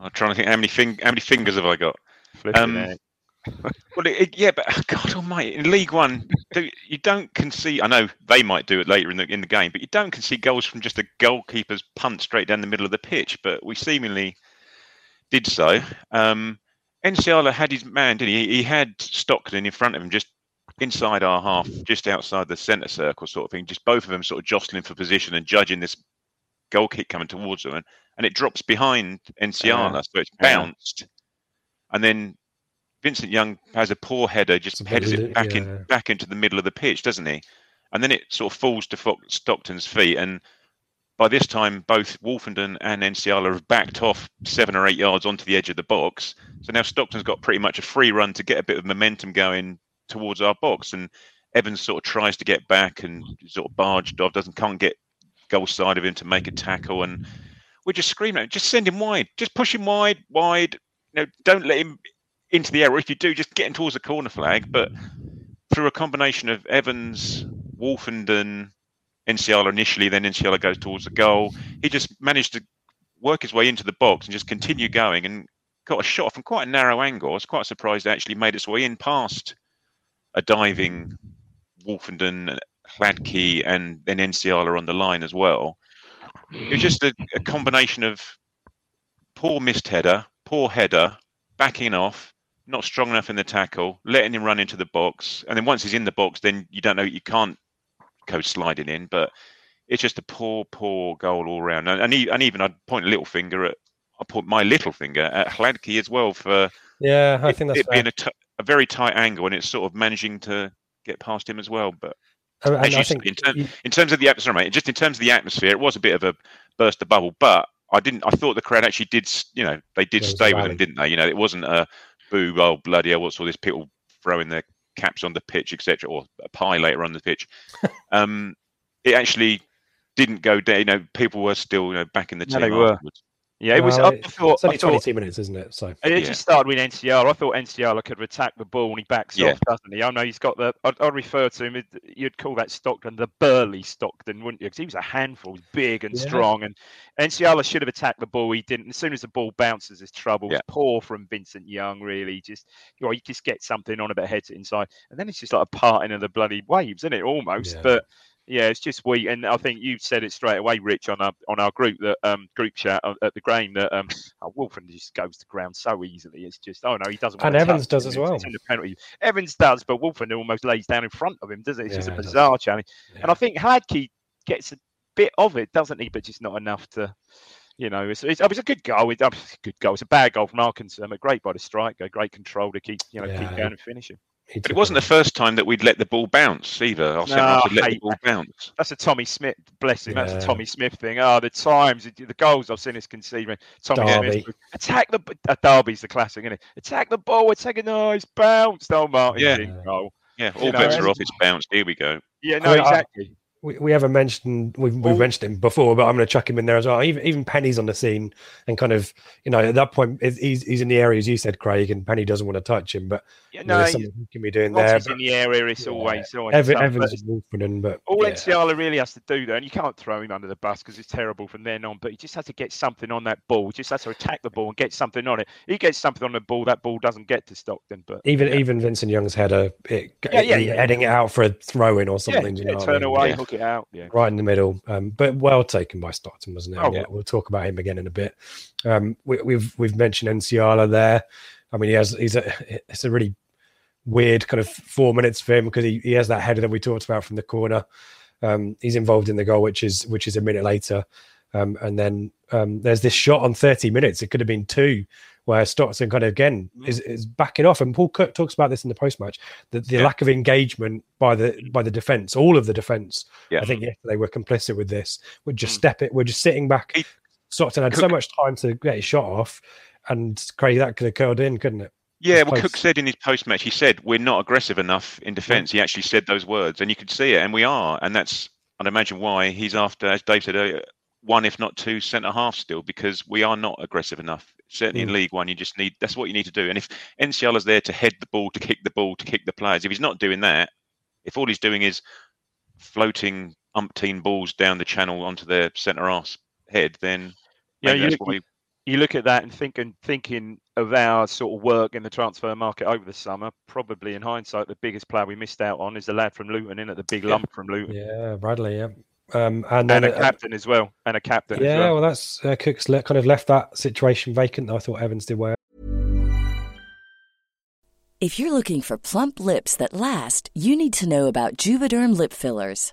[SPEAKER 7] I'm trying to think how many fing- how many fingers have I got? Um, (laughs) well, it, it, yeah, but (laughs) God Almighty, in League One, you don't concede. I know they might do it later in the in the game, but you don't concede goals from just a goalkeeper's punt straight down the middle of the pitch. But we seemingly did so. Um, Nsiala had his man, didn't he? He had Stockton in front of him, just inside our half, just outside the centre circle, sort of thing. Just both of them sort of jostling for position and judging this goal kick coming towards them, and, and it drops behind Nsiala, uh, so it's bounced, yeah. and then Vincent Young has a poor header, just headers it back yeah. in back into the middle of the pitch, doesn't he? And then it sort of falls to Stockton's feet, and by this time, both Woolfenden and Nsiala have backed off seven or eight yards onto the edge of the box. So now Stockton's got pretty much a free run to get a bit of momentum going towards our box. And Evans sort of tries to get back and sort of barged off, doesn't can't get goal side of him to make a tackle. And we're just screaming, just send him wide, just push him wide, wide. You know, don't let him into the area. If you do, just get him towards the corner flag. But through a combination of Evans, Woolfenden, Nsiala initially, then Nsiala goes towards the goal. He just managed to work his way into the box and just continue going and got a shot from quite a narrow angle. I was quite surprised it actually made its way in past a diving Woolfenden, Hladky, and then Nsiala on the line as well. It was just a, a combination of poor missed header, poor header, backing off, not strong enough in the tackle, letting him run into the box, and then once he's in the box, then you don't know you can't go sliding in. But it's just a poor, poor goal all round. And, and, and even I'd point a little finger at I point my little finger at Hladky as well for
[SPEAKER 5] yeah, I think that's
[SPEAKER 7] it being a, t- a very tight angle and it's sort of managing to get past him as well. But
[SPEAKER 5] and, and
[SPEAKER 7] as you in, ter- you... in, terms of the atmosphere, mate, just in terms of the atmosphere, it was a bit of a burst of bubble. But I didn't. I thought the crowd actually did. You know, they did stay with them, didn't they? You know, it wasn't a boo, oh bloody hell, what's all this people throwing their caps on the pitch, etc., or a pie later on the pitch. (laughs) um, it actually didn't go down. You know, people were still you know back in the team.
[SPEAKER 6] they were. Yeah, it was. I thought,
[SPEAKER 5] it's only
[SPEAKER 6] I thought,
[SPEAKER 5] 22 minutes, isn't it? So
[SPEAKER 6] it
[SPEAKER 5] yeah.
[SPEAKER 6] just started with Nsiala. I thought Nsiala could attack the ball and he backs
[SPEAKER 7] yeah.
[SPEAKER 6] off, doesn't he? I know he's got the. I'd, I'd refer to him. You'd call that Stockton the burly Stockton, wouldn't you? Because he was a handful, big and yeah. strong. And Nsiala should have attacked the ball. He didn't. As soon as the ball bounces, there's trouble. Yeah. Poor from Vincent Young, really. Just you know, you just get something on a bit about heads inside, and then it's just like a parting of the bloody waves, isn't it? Almost, but yeah, it's just we, and I think you said it straight away, Rich, on our on our group that um group chat at the grain that um oh, Wolfen just goes to ground so easily. It's just oh no, he doesn't.
[SPEAKER 5] And Evans does as well.
[SPEAKER 6] Evans does, but Wolfen almost lays down in front of him, doesn't it? It's yeah, just a bizarre challenge. Yeah. And I think Hladky gets a bit of it, doesn't he? But just not enough to. You know, it's, it's, it was a good goal. It, was a good goal. It's a bad goal from Arkansas, but great by the striker, great control to keep you know keep going and finishing.
[SPEAKER 7] But it wasn't the first time that we'd let the ball bounce either. Our no, let the ball bounce.
[SPEAKER 6] That's a Tommy Smith, bless him. Yeah. That's a Tommy Smith thing. Oh, the times, the goals I've seen us conceding. Tommy
[SPEAKER 5] Derby.
[SPEAKER 6] Smith, attack the uh, Derby's the classic, isn't it? Attack the ball, attack a nice bounce. Oh, Martin,
[SPEAKER 7] yeah, goal. Yeah, all you bets are off. It's bounced. Here we go.
[SPEAKER 6] Yeah, no, I mean, exactly.
[SPEAKER 5] We, we haven't mentioned we've, we've oh. mentioned him before, but I'm going to chuck him in there as well. Even even Penney's on the scene and kind of you know at that point he's he's in the area as you said, Craig, and Penney doesn't want to touch him, but
[SPEAKER 6] yeah, no,
[SPEAKER 5] you know, something he can be doing there.
[SPEAKER 6] But, in the area, it's yeah, always, always
[SPEAKER 5] Evan, Evans is Woolfenden, but
[SPEAKER 6] all
[SPEAKER 5] yeah.
[SPEAKER 6] Nsiala really has to do though, and you can't throw him under the bus because it's terrible from then on. But he just has to get something on that ball. He just has to attack the ball and get something on it. He gets something on the ball, that ball doesn't get to Stockton. But
[SPEAKER 5] even yeah. even Vincent Young's header, it, yeah, yeah, yeah, heading it out for a throw in or something.
[SPEAKER 6] Yeah,
[SPEAKER 5] you know
[SPEAKER 6] turn
[SPEAKER 5] I mean?
[SPEAKER 6] away, hook it out. Yeah,
[SPEAKER 5] right in the middle. Um, but well taken by Stockton, wasn't it? Oh, yeah, we'll talk about him again in a bit. Um, we, have we've, we've mentioned Nsiala there. I mean, he has he's a it's a really weird kind of four minutes for him because he, he has that header that we talked about from the corner. Um, he's involved in the goal, which is which is a minute later. Um, and then um, there's this shot on 30 minutes. It could have been two, where Stockton kind of again mm. is, is backing off. And Paul Cook talks about this in the post match the, the yeah. lack of engagement by the by the defense, all of the defense. Yeah. I think yesterday were complicit with this. We're just mm. step it. We're just sitting back. He, Stockton had Cook, so much time to get his shot off, and Craig that could have curled in, couldn't it?
[SPEAKER 7] Yeah, well, Cook said in his post match, he said we're not aggressive enough in defence. Yeah. He actually said those words, and you could see it, and we are, and that's I'd imagine why he's after, as Dave said, uh, one if not two centre half still because we are not aggressive enough. Certainly mm. in League One, you just need that's what you need to do. And if Nsiala is there to head the ball, to kick the ball, to kick the players, if he's not doing that, if all he's doing is floating umpteen balls down the channel onto their centre half head, then
[SPEAKER 6] yeah, you look, we... you look at that and think and thinking of our sort of work in the transfer market over the summer. Probably in hindsight, the biggest player we missed out on is the lad from Luton in at the big yeah. lump from Luton.
[SPEAKER 5] Yeah, Bradley. Yeah. Um,
[SPEAKER 6] and, and a uh, captain as well, and a captain.
[SPEAKER 5] Yeah,
[SPEAKER 6] well.
[SPEAKER 5] well. that's uh, Cook's le- kind of left that situation vacant. I thought Evans did well.
[SPEAKER 8] If you're looking for plump lips that last, you need to know about Juvederm lip fillers.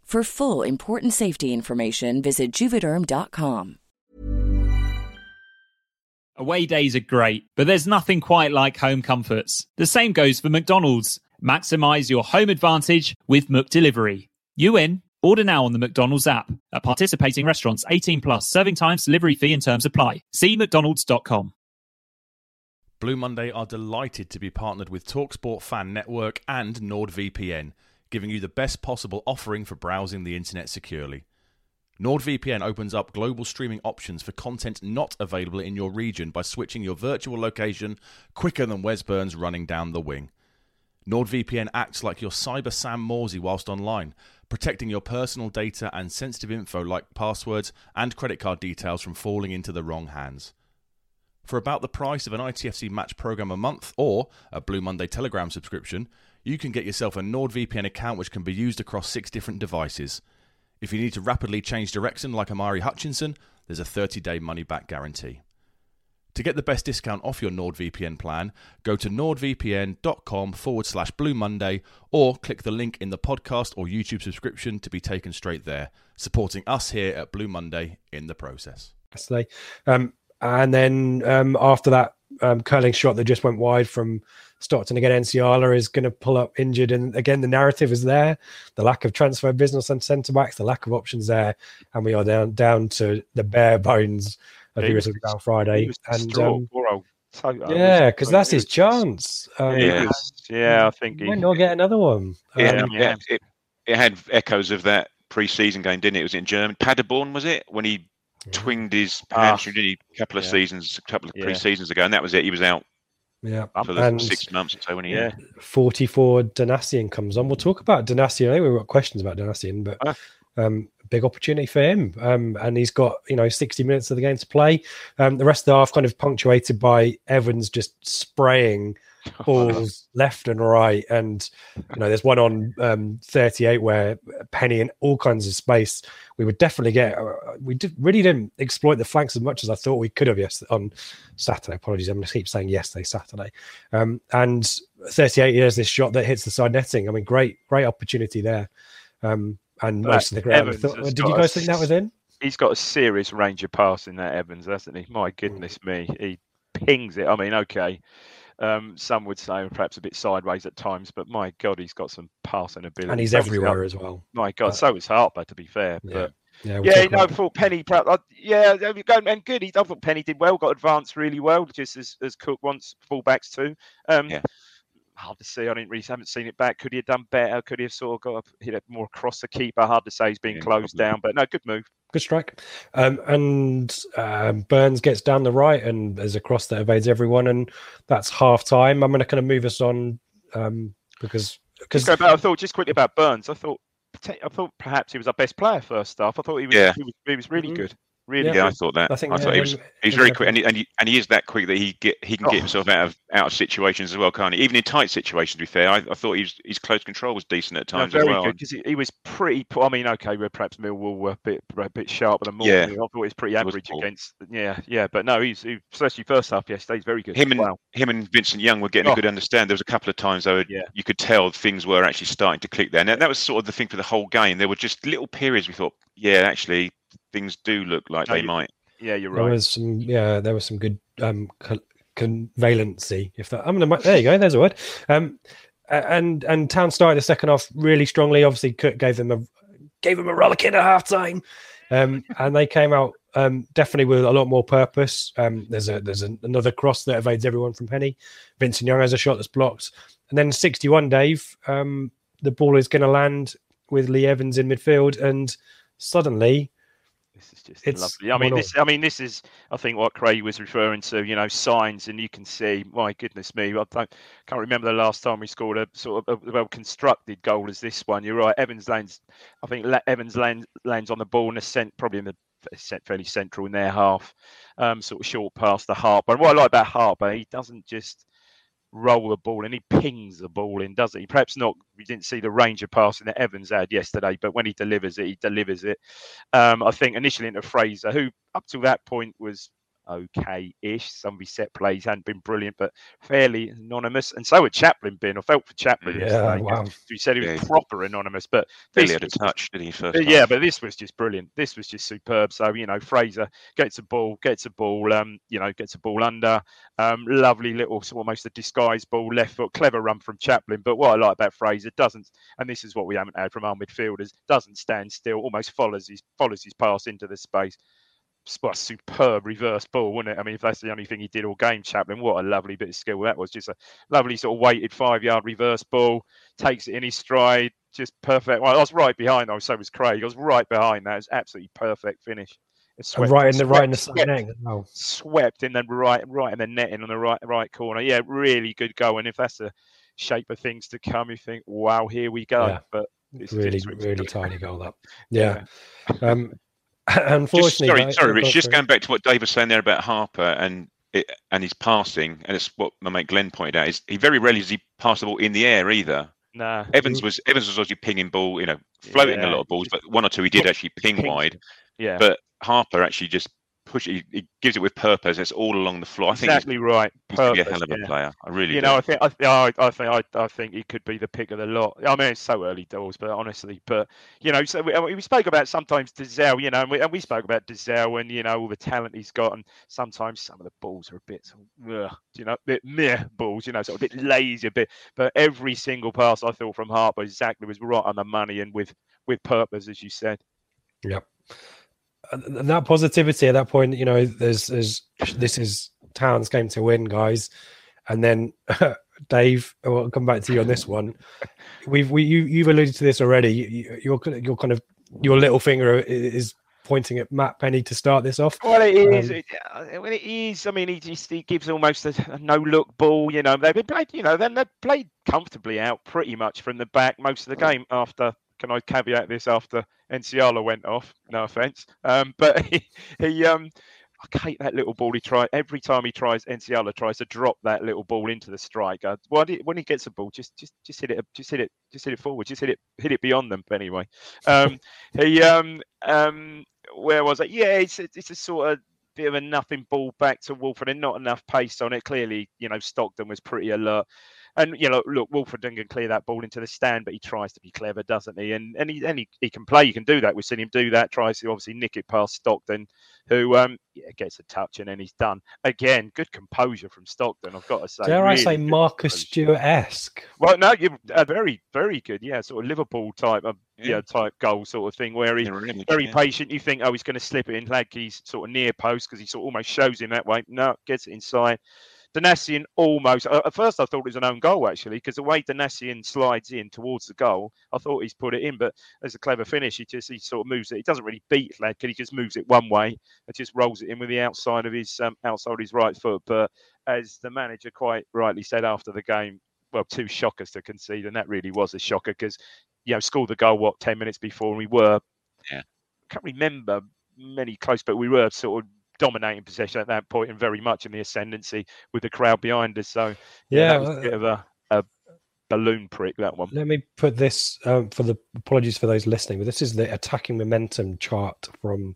[SPEAKER 8] For full important safety information, visit juvederm.com.
[SPEAKER 4] Away days are great, but there's nothing quite like home comforts. The same goes for McDonald's. Maximize your home advantage with McDelivery. You in? Order now on the McDonald's app. At participating restaurants, 18 plus, serving times, delivery fee and terms apply. See McDonald's.com.
[SPEAKER 9] Blue Monday are delighted to be partnered with TalkSport Fan Network and NordVPN, giving you the best possible offering for browsing the internet securely. NordVPN opens up global streaming options for content not available in your region by switching your virtual location quicker than Wes Burns running down the wing. NordVPN acts like your cyber Sam Morsy whilst online, protecting your personal data and sensitive info like passwords and credit card details from falling into the wrong hands. For about the price of an ITFC match program a month or a Blue Monday Telegram subscription, you can get yourself a NordVPN account which can be used across six different devices. If you need to rapidly change direction like Omari Hutchinson, there's a 30 day money back guarantee. To get the best discount off your NordVPN plan, go to nordvpn.com forward slash Blue Monday or click the link in the podcast or YouTube subscription to be taken straight there, supporting us here at Blue Monday in the process.
[SPEAKER 5] Yesterday. Um, and then um, after that um, curling shot that just went wide from Stockton again, Nsiala is going to pull up injured. And again, the narrative is there the lack of transfer business and centre backs, the lack of options there. And we are down down to the bare bones of the result on Friday. And um, yeah, because that's his chance. Um,
[SPEAKER 6] yeah, yeah, I think
[SPEAKER 5] he might not get another one.
[SPEAKER 7] Yeah,
[SPEAKER 5] Um,
[SPEAKER 7] yeah. It, it had echoes of that pre-season game, didn't it? It was in German. Paderborn was it when he twinged his
[SPEAKER 6] Ah.
[SPEAKER 7] hamstring didn't he, a couple of
[SPEAKER 6] Yeah.
[SPEAKER 7] seasons, a couple of
[SPEAKER 6] Yeah.
[SPEAKER 7] pre-seasons ago, and that was it. He was out
[SPEAKER 5] Yeah,
[SPEAKER 7] for the
[SPEAKER 5] and
[SPEAKER 7] six months or so when he
[SPEAKER 6] Yeah.
[SPEAKER 5] 44 Donacien comes on. We'll talk about Donacien. I think we've got questions about Donacien, but
[SPEAKER 6] Ah.
[SPEAKER 5] um, big opportunity for him. Um, and he's got, you know, 60 minutes of the game to play. Um, the rest of the half kind of punctuated by Evans just spraying (laughs) balls left and right. And, you know, there's one on um, 38 where Penney in all kinds of space. We would definitely get, uh, we did, really didn't exploit the flanks as much as I thought we could have yes on Saturday. Apologies, I'm going to keep saying yesterday, Saturday. Um, and 38 years this shot that hits the side netting. I mean, great, great opportunity there. Um, and
[SPEAKER 6] But
[SPEAKER 5] most of the ground. Thought- did you
[SPEAKER 6] a
[SPEAKER 5] guys think that was in?
[SPEAKER 6] He's got a serious range of passing that Evans, hasn't he? My goodness me, he pings it. I mean, okay. Um, some would say perhaps a bit sideways at times, but my God, he's got some passing ability.
[SPEAKER 5] And he's
[SPEAKER 6] So
[SPEAKER 5] everywhere
[SPEAKER 6] Har-
[SPEAKER 5] as well.
[SPEAKER 6] My God,
[SPEAKER 5] Uh,
[SPEAKER 6] so is Harper, to be fair.
[SPEAKER 5] Yeah.
[SPEAKER 6] But
[SPEAKER 5] Yeah, we'll
[SPEAKER 6] yeah,
[SPEAKER 5] talk
[SPEAKER 6] no, I thought Penney, perhaps, uh, yeah, there we go, and good. He, I thought Penney did well, got advanced really well, just as, as Cook wants fullbacks too. Um,
[SPEAKER 7] Yeah.
[SPEAKER 6] Hard to see. I didn't really haven't seen it back. Could he have done better? Could he have sort of got up, hit it more across the keeper? Hard to say. He's been
[SPEAKER 7] Yeah,
[SPEAKER 6] closed
[SPEAKER 7] probably.
[SPEAKER 6] down, but no, good move.
[SPEAKER 5] good strike. Um, and um, Burns gets down the right, and there's a cross that evades everyone, and that's half time. I'm going to kind of move us on um, because because
[SPEAKER 6] Just go I thought just quickly about Burns. I thought I thought perhaps he was our best player first half. I thought he was
[SPEAKER 7] Yeah.
[SPEAKER 6] he was, he was really
[SPEAKER 5] Mhm.
[SPEAKER 6] good. Really
[SPEAKER 5] Yeah.
[SPEAKER 7] Yeah, I thought that.
[SPEAKER 5] I
[SPEAKER 7] I,
[SPEAKER 5] think
[SPEAKER 7] thought he was.
[SPEAKER 5] him-
[SPEAKER 7] He's very quick, and he, and he and he is that quick that he get he can get
[SPEAKER 6] Oh.
[SPEAKER 7] himself out of out of situations as well, can't he? Even in tight situations. To be fair, I, I thought his his close control was decent at
[SPEAKER 6] No,
[SPEAKER 7] times as
[SPEAKER 6] very
[SPEAKER 7] well.
[SPEAKER 6] good because he, he was pretty. poor. I mean, okay, where perhaps Millwall were a bit a bit sharper than
[SPEAKER 7] Yeah.
[SPEAKER 6] I thought he was pretty
[SPEAKER 7] He was
[SPEAKER 6] average against. Yeah, yeah, but no, he's he, especially first half yesterday. He's very good.
[SPEAKER 7] Him and
[SPEAKER 6] wow.
[SPEAKER 7] him and Vincent Young were getting
[SPEAKER 6] Oh.
[SPEAKER 7] a good understand. There was a couple of times though
[SPEAKER 6] Yeah.
[SPEAKER 7] you could tell things were actually starting to click there. And that, that was sort of the thing for the whole game. There were just little periods we thought, yeah, actually things do look like
[SPEAKER 6] No,
[SPEAKER 7] they
[SPEAKER 6] you-
[SPEAKER 7] might.
[SPEAKER 6] yeah, you're right.
[SPEAKER 5] there was some yeah there was some good um co- convalency if that i'm gonna there you go there's a word um and and town started the second half really strongly obviously Cook gave them a gave them a rollicking at half time. Um, (laughs) and they came out um, definitely with a lot more purpose. Um, there's a there's a, another cross that evades everyone from Penney. Vincent Young has a shot that's blocked, and then 61, Dave. Um, the ball is going to land with Lee Evans in midfield, and suddenly
[SPEAKER 6] this is just it's lovely. I mean, this. I mean, this is. I think what Craig was referring to. You know, signs, and you can see. My goodness me, I don't, can't remember the last time we scored a sort of a well-constructed goal as this one. You're right. Evans lands. I think Evans lands lands on the ball and cent, probably in the fairly central in their half, um, sort of short past the Harper. And what I like about Harper, he doesn't just roll the ball and he pings the ball in, doesn't he? Perhaps not. We didn't see the range of passing that Evans had yesterday, but when he delivers it, he delivers it. Um, I think initially into Fraser, who up to that point was okay-ish. Some of his set plays hadn't been brilliant, but fairly anonymous. And so had Chaplin been. I felt for Chaplin yeah, yesterday. Wow. He said he was yeah. proper anonymous, but
[SPEAKER 7] really had a touch, didn't he? First,
[SPEAKER 6] yeah, but this was just brilliant. This was just superb. So you know, Fraser gets a ball, gets a ball, um, you know, gets a ball under. Um, lovely little, almost a disguised ball, left foot, clever run from Chaplin. But what I like about Fraser doesn't, and this is what we haven't had from our midfielders, doesn't stand still, almost follows his follows his pass into the space what a superb reverse ball, wouldn't it? I mean, if that's the only thing he did all game, Chaplin, what a lovely bit of skill that was. Just a lovely sort of weighted five yard reverse ball, takes it in his stride, just perfect. Well, I was right behind, though, so was Craig. I was right behind that. It's absolutely perfect finish.
[SPEAKER 5] Swept, right in the swept, right in the swept. Oh.
[SPEAKER 6] Swept in the right right in the netting on the right right corner. Yeah, really good goal. And if that's the shape of things to come, you think, wow, here we go. Yeah. But
[SPEAKER 5] it's really, really tiny goal that. (laughs) Yeah. yeah. Um, (laughs) Unfortunately,
[SPEAKER 7] just, sorry, sorry, Rich. Just going back to what Dave was saying there about Harper and it, and his passing, and it's what my mate Glenn pointed out is he very rarely does he pass the ball in the air either.
[SPEAKER 6] Nah.
[SPEAKER 7] Evans was Evans was obviously pinging ball, you know, floating yeah. a lot of balls, but one or two he did actually ping, ping. wide.
[SPEAKER 6] Yeah.
[SPEAKER 7] But Harper actually just push it. He, gives it with purpose. It's all along the floor.
[SPEAKER 6] I think exactly right.
[SPEAKER 7] He's purpose, be a hell of a yeah. player. I really.
[SPEAKER 6] You
[SPEAKER 7] do.
[SPEAKER 6] know, I think I, I, I think I, I think he could be the pick of the lot. I mean, it's so early doors, but honestly, but you know, so we, we spoke about sometimes Dozzell, you know, and we, and we spoke about Dozzell and you know all the talent he's got, and sometimes some of the balls are a bit, ugh, you know, a bit meh balls, you know, sort of a bit lazy, a bit. But every single pass I thought from Harper exactly was right on the money and with with purpose, as you said.
[SPEAKER 5] Yep and that positivity at that point, you know, there's, there's this is Town's game to win, guys. And then (laughs) Dave, I'll come back to you on this one. We've we you you've alluded to this already. You, you're you're kind of your little finger is pointing at Matt Penney to start this off.
[SPEAKER 6] Well, it is. Um, it, well, it is. I mean, he just he gives almost a, a no look ball. You know, they've been played. You know, then they played comfortably out pretty much from the back most of the game after can I caveat this after Nsiala went off? No offense, um, (laughs) but he, he um, I hate that little ball. He try every time he tries. Nsiala tries to drop that little ball into the striker. Well, when he gets a ball, just just just hit it, just hit it, just hit it forward, just hit it, hit it beyond them. But anyway, um, (laughs) he um um, where was it? Yeah, it's it's a sort of bit of a nothing ball back to Woolfenden and not enough pace on it. Clearly, you know, Stockton was pretty alert. And you know, look, Woolfenden can clear that ball into the stand, but he tries to be clever, doesn't he? And and he and he, he can play. He can do that. We've seen him do that. Tries to obviously nick it past Stockton, who um yeah gets a touch and then he's done. Again, good composure from Stockton. I've got to say.
[SPEAKER 5] Dare really I say Marcus Stewart esque?
[SPEAKER 6] Well, no, you're uh, very very good. Yeah, sort of Liverpool type of yeah. yeah type goal sort of thing where he's really, very yeah. patient. You think, oh, he's going to slip it in, like he's sort of near post because he sort of almost shows him that way. No, gets it inside. Donacien almost. Uh, at first, I thought it was an own goal actually, because the way Donacien slides in towards the goal, I thought he's put it in. But as a clever finish, he just he sort of moves it. He doesn't really beat Hladky. He just moves it one way and just rolls it in with the outside of his um, outside of his right foot. But as the manager quite rightly said after the game, well, two shockers to concede, and that really was a shocker because you know scored the goal what ten minutes before, and we were.
[SPEAKER 7] Yeah.
[SPEAKER 6] I can't remember many close, but we were sort of dominating possession at that point and very much in the ascendancy with the crowd behind us. So yeah, yeah that was a bit of a, a balloon prick that one.
[SPEAKER 5] Let me put this um, for the apologies for those listening, but this is the attacking momentum chart from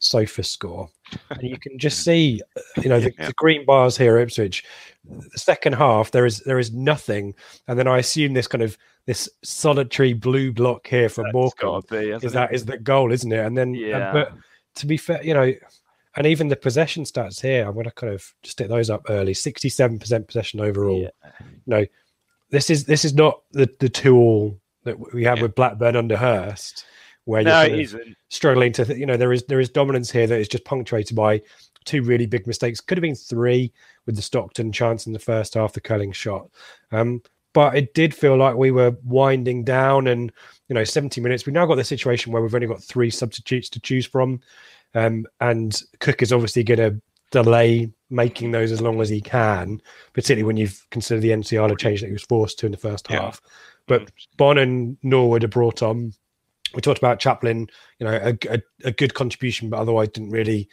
[SPEAKER 5] SofaScore, and you can just (laughs) see, you know, the, yeah. the, green bars here, Ipswich. The second half, there is there is nothing, and then I assume this kind of this solitary blue block here from Morecambe is that is the goal, isn't it? And then, yeah. but to be fair, you know, and even the possession stats here, I'm going to kind of stick those up early. 67% possession overall. Yeah. You know, this is this is not the the tool that we have yeah. with Blackburn under Hurst, where
[SPEAKER 6] no,
[SPEAKER 5] you're
[SPEAKER 6] it isn't.
[SPEAKER 5] struggling to, th- you know, there is there is dominance here that is just punctuated by two really big mistakes. Could have been three with the Stockton chance in the first half, the curling shot. Um, but it did feel like we were winding down, and you know, 70 minutes. We've now got the situation where we've only got three substitutes to choose from, um, and Cook is obviously going to delay making those as long as he can, particularly when you've considered the Nsiala change that he was forced to in the first
[SPEAKER 7] Yeah.
[SPEAKER 5] half. But Bonne and Norwood are brought on. We talked about Chaplin, you know, a, a, a good contribution, but otherwise didn't really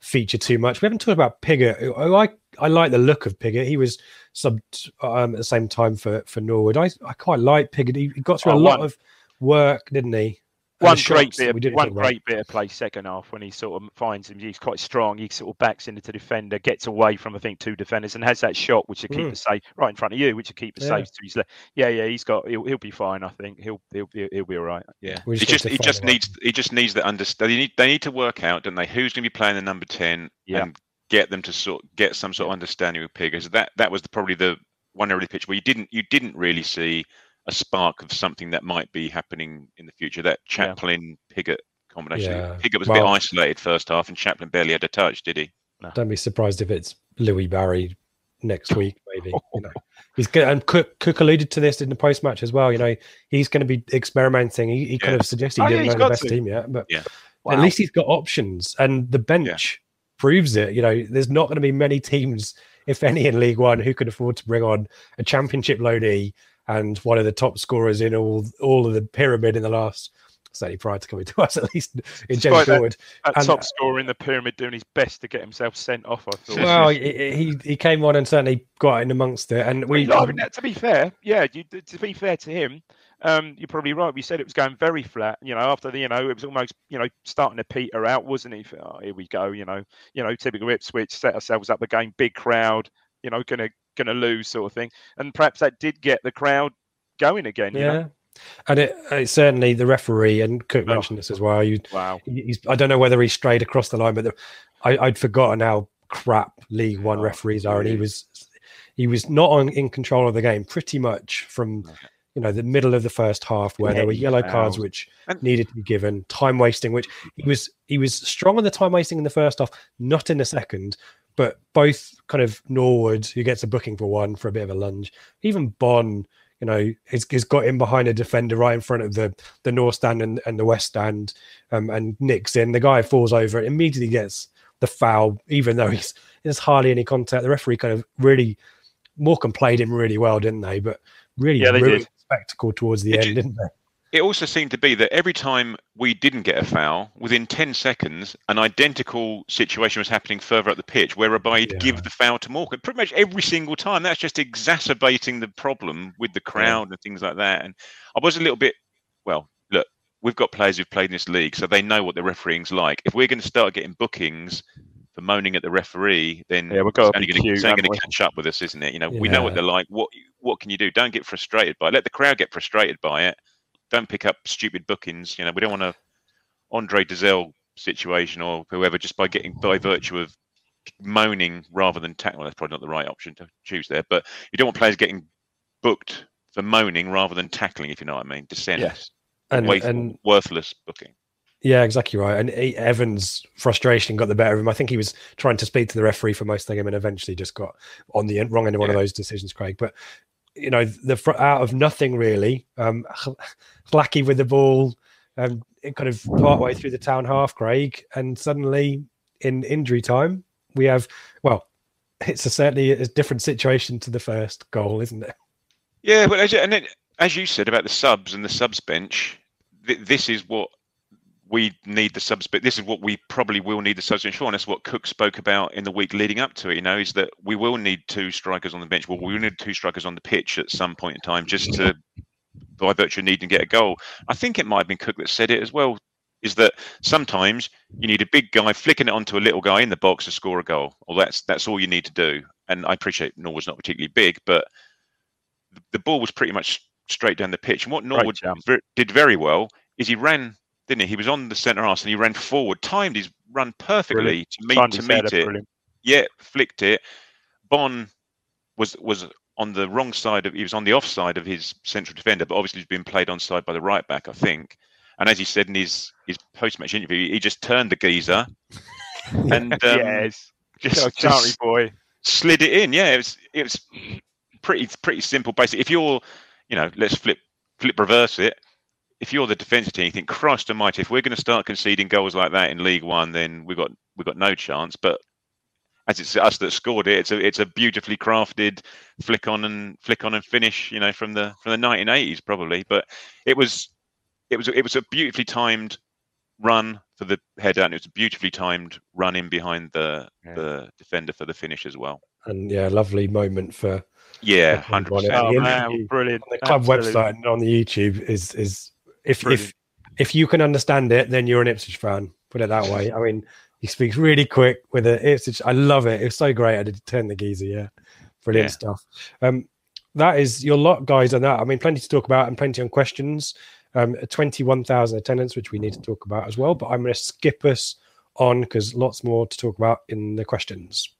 [SPEAKER 5] feature too much. We haven't talked about Pigott. who- who I I like the look of Pigott. He was subbed um, at the same time for for Norwood. I I quite like Pigott. He, he got through
[SPEAKER 6] Oh,
[SPEAKER 5] a lot
[SPEAKER 6] one-
[SPEAKER 5] of work, didn't he? And
[SPEAKER 6] One
[SPEAKER 5] the
[SPEAKER 6] great bit, of, one
[SPEAKER 5] talk about.
[SPEAKER 6] great bit of play second half when he sort of finds him. He's quite strong. He sort of backs into the defender, gets away from I think two defenders, and has that shot which the keeper
[SPEAKER 5] Mm.
[SPEAKER 6] safe right in front of you, which the keeper
[SPEAKER 5] Yeah.
[SPEAKER 6] saves to his left. Yeah, yeah, he's got. He'll, he'll be fine. I think he'll he'll he'll, he'll be all right. Yeah.
[SPEAKER 5] We
[SPEAKER 7] He just he just
[SPEAKER 5] the right-
[SPEAKER 7] needs he just needs to understand. They need they need to work out, don't they? Who's going to be playing the number ten
[SPEAKER 6] Yeah.
[SPEAKER 7] and get them to sort get some sort of understanding with Pigott. That that was the, probably the one early pitch where you didn't you didn't really see a spark of something that might be happening in the future. That Chaplin Pigott combination.
[SPEAKER 5] Yeah.
[SPEAKER 7] Pigott was a bit isolated first half, and Chaplin barely had a touch, did he?
[SPEAKER 5] Don't be surprised if it's Louie Barry next week, maybe. You know, (laughs) he's good. And Cook, Cook alluded to this in the post match as well. You know, he's going to be experimenting. He, he kind of suggested he
[SPEAKER 6] Oh,
[SPEAKER 5] didn't
[SPEAKER 6] he's
[SPEAKER 5] know the best
[SPEAKER 6] to.
[SPEAKER 5] team yet, but
[SPEAKER 7] Yeah.
[SPEAKER 5] at least he's got options, and the bench proves it. You know, there's not going to be many teams, if any, in League One who could afford to bring on a Championship loanee and one of the top scorers in all all of the pyramid in the last. Certainly prior to coming to us, (laughs) at least in James
[SPEAKER 6] Despite that-
[SPEAKER 5] And-
[SPEAKER 6] top scorer in the pyramid doing his best to get himself sent off. I thought.
[SPEAKER 5] Well, he, he came on and certainly got in amongst it, and we.
[SPEAKER 6] I mean, to be fair, yeah, you, to be fair to him, um, you're probably right. We said it was going very flat. You know, after the, you know, it was almost, you know, starting to peter out, wasn't he? Oh, here we go. You know, you know, typical Ipswich set ourselves up again, big crowd. You know, gonna gonna lose sort of thing, and perhaps that did get the crowd going again. You
[SPEAKER 5] yeah,
[SPEAKER 6] know?
[SPEAKER 5] and it, uh, it certainly the referee and Cook
[SPEAKER 6] Oh.
[SPEAKER 5] mentioned this as well. You,
[SPEAKER 6] Wow.
[SPEAKER 5] he's, I don't know whether he strayed across the line, but the, I, I'd forgotten how crap League One
[SPEAKER 6] Oh,
[SPEAKER 5] referees are, and he was he was not on, in control of the game pretty much from you know the middle of the first half where there were yellow cards which
[SPEAKER 7] And-
[SPEAKER 5] needed to be given time wasting which he was he was strong on the time wasting in the first half not in the second but both kind of norwood who gets a booking for one for a bit of a lunge even Bonne you know has, has got in behind a defender right in front of the the north stand and, and the west stand um, and nicks in the guy falls over immediately gets the foul even though he's there's hardly any contact the referee kind of really Morecambe played him really well, didn't they? But really
[SPEAKER 6] Yeah, they
[SPEAKER 5] ruined
[SPEAKER 6] did.
[SPEAKER 5] spectacle towards the
[SPEAKER 7] It
[SPEAKER 5] end,
[SPEAKER 7] ju-
[SPEAKER 5] didn't they?
[SPEAKER 7] It also seemed to be that every time we didn't get a foul, within 10 seconds, an identical situation was happening further up the pitch, whereby he'd
[SPEAKER 5] Yeah.
[SPEAKER 7] give the foul to Morecambe pretty much every single time. That's just exacerbating the problem with the crowd and things like that. And I was a little bit, well, look, we've got players who've played in this league, so they know what the refereeing's like. If we're going to start getting bookings for moaning at the referee, then
[SPEAKER 6] Yeah, we're got to
[SPEAKER 7] going to catch up with us, isn't it? You know, we know what they're like. What what can you do? Don't get frustrated by it. Let the crowd get frustrated by it. Don't pick up stupid bookings. You know, we don't want a Andre Dozzell situation or whoever just by getting by virtue of moaning rather than tackling. Well, That's probably not the right option to choose there. But you don't want players getting booked for moaning rather than tackling, if you know what I mean. Dissent.
[SPEAKER 6] Yes.
[SPEAKER 5] And,
[SPEAKER 7] Wasteful,
[SPEAKER 5] and
[SPEAKER 7] worthless booking.
[SPEAKER 5] yeah, exactly right. And Evans' frustration got the better of him. I think he was trying to speak to the referee for most of the game, and eventually just got on the wrong end of one of those decisions, Craig. But you know, the out of nothing really, um, (laughs) Hladky with the ball, um, kind of part way through the town half, Craig, and suddenly in injury time we have well, (laughs) it's a certainly a different situation to the first goal, isn't it?
[SPEAKER 7] Yeah, but as, you- and as you said about the subs and the subs bench, th- this is what we need the subs. But this is what we probably will need the subs bench for. And that's what Cook spoke about in the week leading up to it. You know, is that we will need two strikers on the bench. Well, we will need two strikers on the pitch at some point in time, just to by virtue of needing to get a goal. I think it might have been Cook that said it as well. Is that sometimes you need a big guy flicking it onto a little guy in the box to score a goal. Well, that's that's all you need to do. And I appreciate Norwood's not particularly big, but the, the ball was pretty much straight down the pitch. And what Norwood did very well is he ran, didn't he? He was on the centre arse and he ran forward, timed his run perfectly
[SPEAKER 6] Brilliant.
[SPEAKER 7] to meet
[SPEAKER 6] Timed
[SPEAKER 7] to meet it.
[SPEAKER 6] brilliant.
[SPEAKER 7] Yeah, flicked it. Bonne was was on the wrong side of he was on the offside of his central defender, but obviously he's been played onside by the right back, I think. And as he said in his his post match interview, he just turned the geezer (laughs) and um,
[SPEAKER 6] yes, just, just boy
[SPEAKER 7] slid it in. Yeah, it was it was pretty pretty simple. Basically, if you're, you know, let's flip flip reverse it. If you're the defensive team, you think, Christ Almighty, if we're going to start conceding goals like that in League One, then we've got we've got no chance. But as it's us that scored it, it's a it's a beautifully crafted flick on and flick on and finish, you know, from the from the 1980s probably. But it was it was it was a beautifully timed run for the header, and it was a beautifully timed run in behind the yeah. the defender for the finish as well.
[SPEAKER 5] And yeah, lovely moment for
[SPEAKER 7] yeah, hundred percent.
[SPEAKER 6] Oh man, brilliant!
[SPEAKER 5] On the club Absolutely. website and on the YouTube is is if brilliant. if if you can understand it, then you're an Ipswich fan. Put it that way. I mean, he speaks really quick with it. It's I love it. It's so great. I did turn the geezer. Yeah, brilliant yeah. stuff. Um, that is your lot, guys, on that. I mean, plenty to talk about and plenty on questions. Um, twenty-one thousand attendance, which we need to talk about as well. But I'm going to skip us on because lots more to talk about in the questions.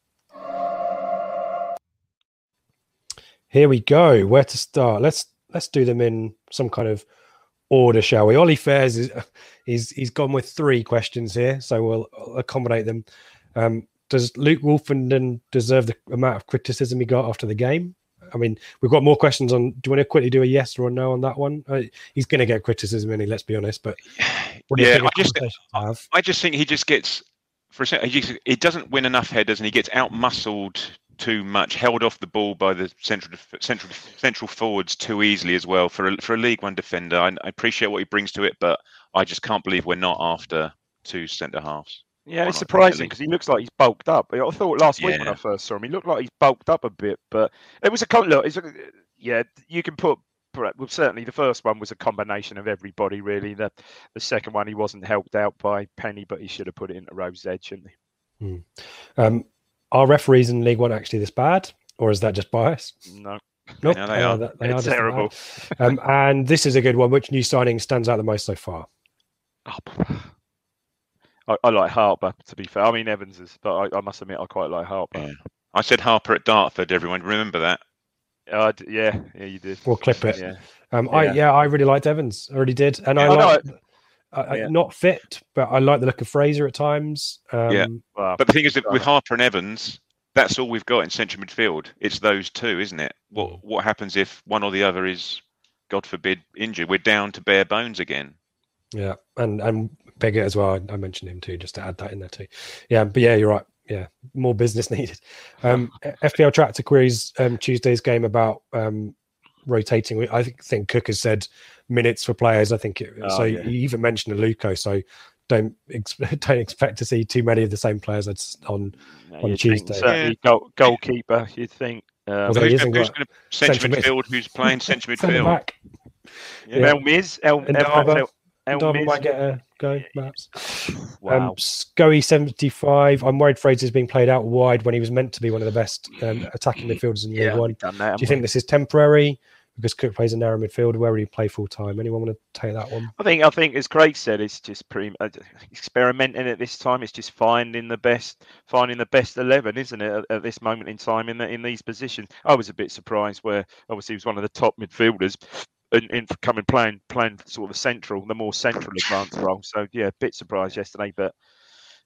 [SPEAKER 5] Here we go. Where to start? Let's let's do them in some kind of order, shall we? Ollie Fairs is he's he's gone with three questions here, so we'll accommodate them. Um, does Luke Woolfenden deserve the amount of criticism he got after the game? I mean, we've got more questions on. Do you want to quickly do a yes or a no on that one? Uh, he's going to get criticism, any. Let's be honest. But
[SPEAKER 7] yeah, I just, I just think he just gets for a second. He, just, he doesn't win enough headers, and he gets out muscled too much, held off the ball by the central central central forwards too easily as well. For a, for a League One defender, I, I appreciate what he brings to it, but I just can't believe we're not after two centre halves.
[SPEAKER 6] Yeah, it's surprising because he looks like he's bulked up. I thought last yeah. week when I first saw him, he looked like he's bulked up a bit. But it was a look. It's a, yeah, you can put. Well, certainly the first one was a combination of everybody. Really, the the second one he wasn't helped out by Penney, but he should have put it into Rose Edge, shouldn't he?
[SPEAKER 5] Hmm. Um, are referees in League One actually this bad, or is that just bias?
[SPEAKER 6] No.
[SPEAKER 5] Nope.
[SPEAKER 7] No, they, are.
[SPEAKER 5] They,
[SPEAKER 6] they are terrible.
[SPEAKER 5] um, (laughs) and this is a good one. Which new signing stands out the most so far?
[SPEAKER 6] Oh, I, I, like Harper. To be fair, I mean Evans is, but I, I must admit I quite like Harper.
[SPEAKER 7] Yeah. I said Harper at Dartford. Everyone remember that?
[SPEAKER 6] Uh, yeah, yeah, you did.
[SPEAKER 5] We'll clip it. Yeah. Um, I yeah, I really liked Evans. I really did, and yeah, I like. Uh, yeah. not fit, but I like the look of Fraser at times. Um,
[SPEAKER 7] yeah, but the thing is, that with Harper and Evans, that's all we've got in central midfield. It's those two, isn't it? What mm. what happens if one or the other is, God forbid, injured? We're down to bare bones again.
[SPEAKER 5] Yeah, and and Pigott as well. I mentioned him too, just to add that in there too. Yeah, but yeah, you're right. Yeah, more business (laughs) needed. Um, FPL Tractor queries um, Tuesday's game about um, rotating. I think Cook has said minutes for players. I think it, oh, so. Yeah. You even mentioned Aluko, so don't ex- (laughs) don't expect to see too many of the same players on no, on Tuesday.
[SPEAKER 6] Certainly, goal, goalkeeper. You'd think.
[SPEAKER 7] Um, who's, who's going to central midfield? Who's playing central (laughs) midfield?
[SPEAKER 6] Yeah. El Miz, El, El,
[SPEAKER 5] El might get a go, perhaps. wow. Um, Scoey 75. I'm worried Fraser's being played out wide when he was meant to be one of the best um, attacking midfielders in yeah, League One. That, Do you think this is temporary? Because Cook plays a narrow midfield. Where would he play full time? Anyone want to take that one?
[SPEAKER 6] I think I think as Craig said, it's just pretty uh, experimenting at this time. It's just finding the best, finding the best eleven, isn't it? At, at, this moment in time, in the, in these positions, I was a bit surprised where obviously he was one of the top midfielders. In, in coming playing playing sort of the central, the more central advanced role. So yeah, a bit surprised yesterday, but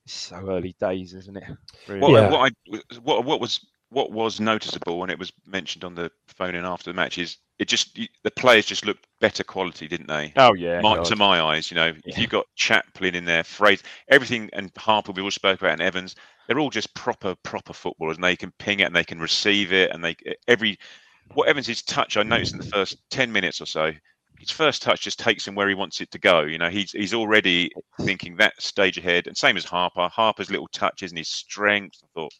[SPEAKER 6] it's so early days, isn't it?
[SPEAKER 7] Really? What, yeah. what, I, what what was what was noticeable, and it was mentioned on the phone in after the match, is it just the players just looked better quality, didn't they?
[SPEAKER 6] Oh yeah,
[SPEAKER 7] my, to my eyes, you know, yeah. if you got Chaplin in there, phrase everything, and Harper we all spoke about, and Evans, they're all just proper proper footballers, and they can ping it and they can receive it, and they every what Evans' touch I noticed in the first ten minutes or so, his first touch just takes him where he wants it to go. You know, he's he's already thinking that stage ahead, and same as Harper. Harper's little touches and his strength. I thought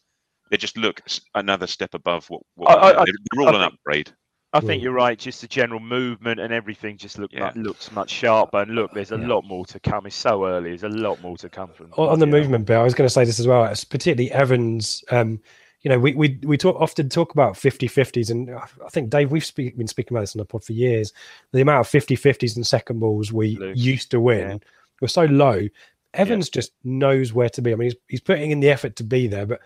[SPEAKER 7] they just look another step above what, what I, I, they're all I an upgrade.
[SPEAKER 6] I think you're right. Just the general movement and everything just look yeah. looks much sharper. And look, there's a yeah. lot more to come. It's so early. There's a lot more to come from.
[SPEAKER 5] On the movement bit, I was going to say this as well. It's particularly Evans. Um, you know, we we we talk often talk about 50-50s, and I think Dave, we've speak, been speaking about this on the pod for years. The amount of 50-50s and second balls we Luke. used to win yeah. were so low. Evans just knows where to be. I mean, he's, he's putting in the effort to be there, but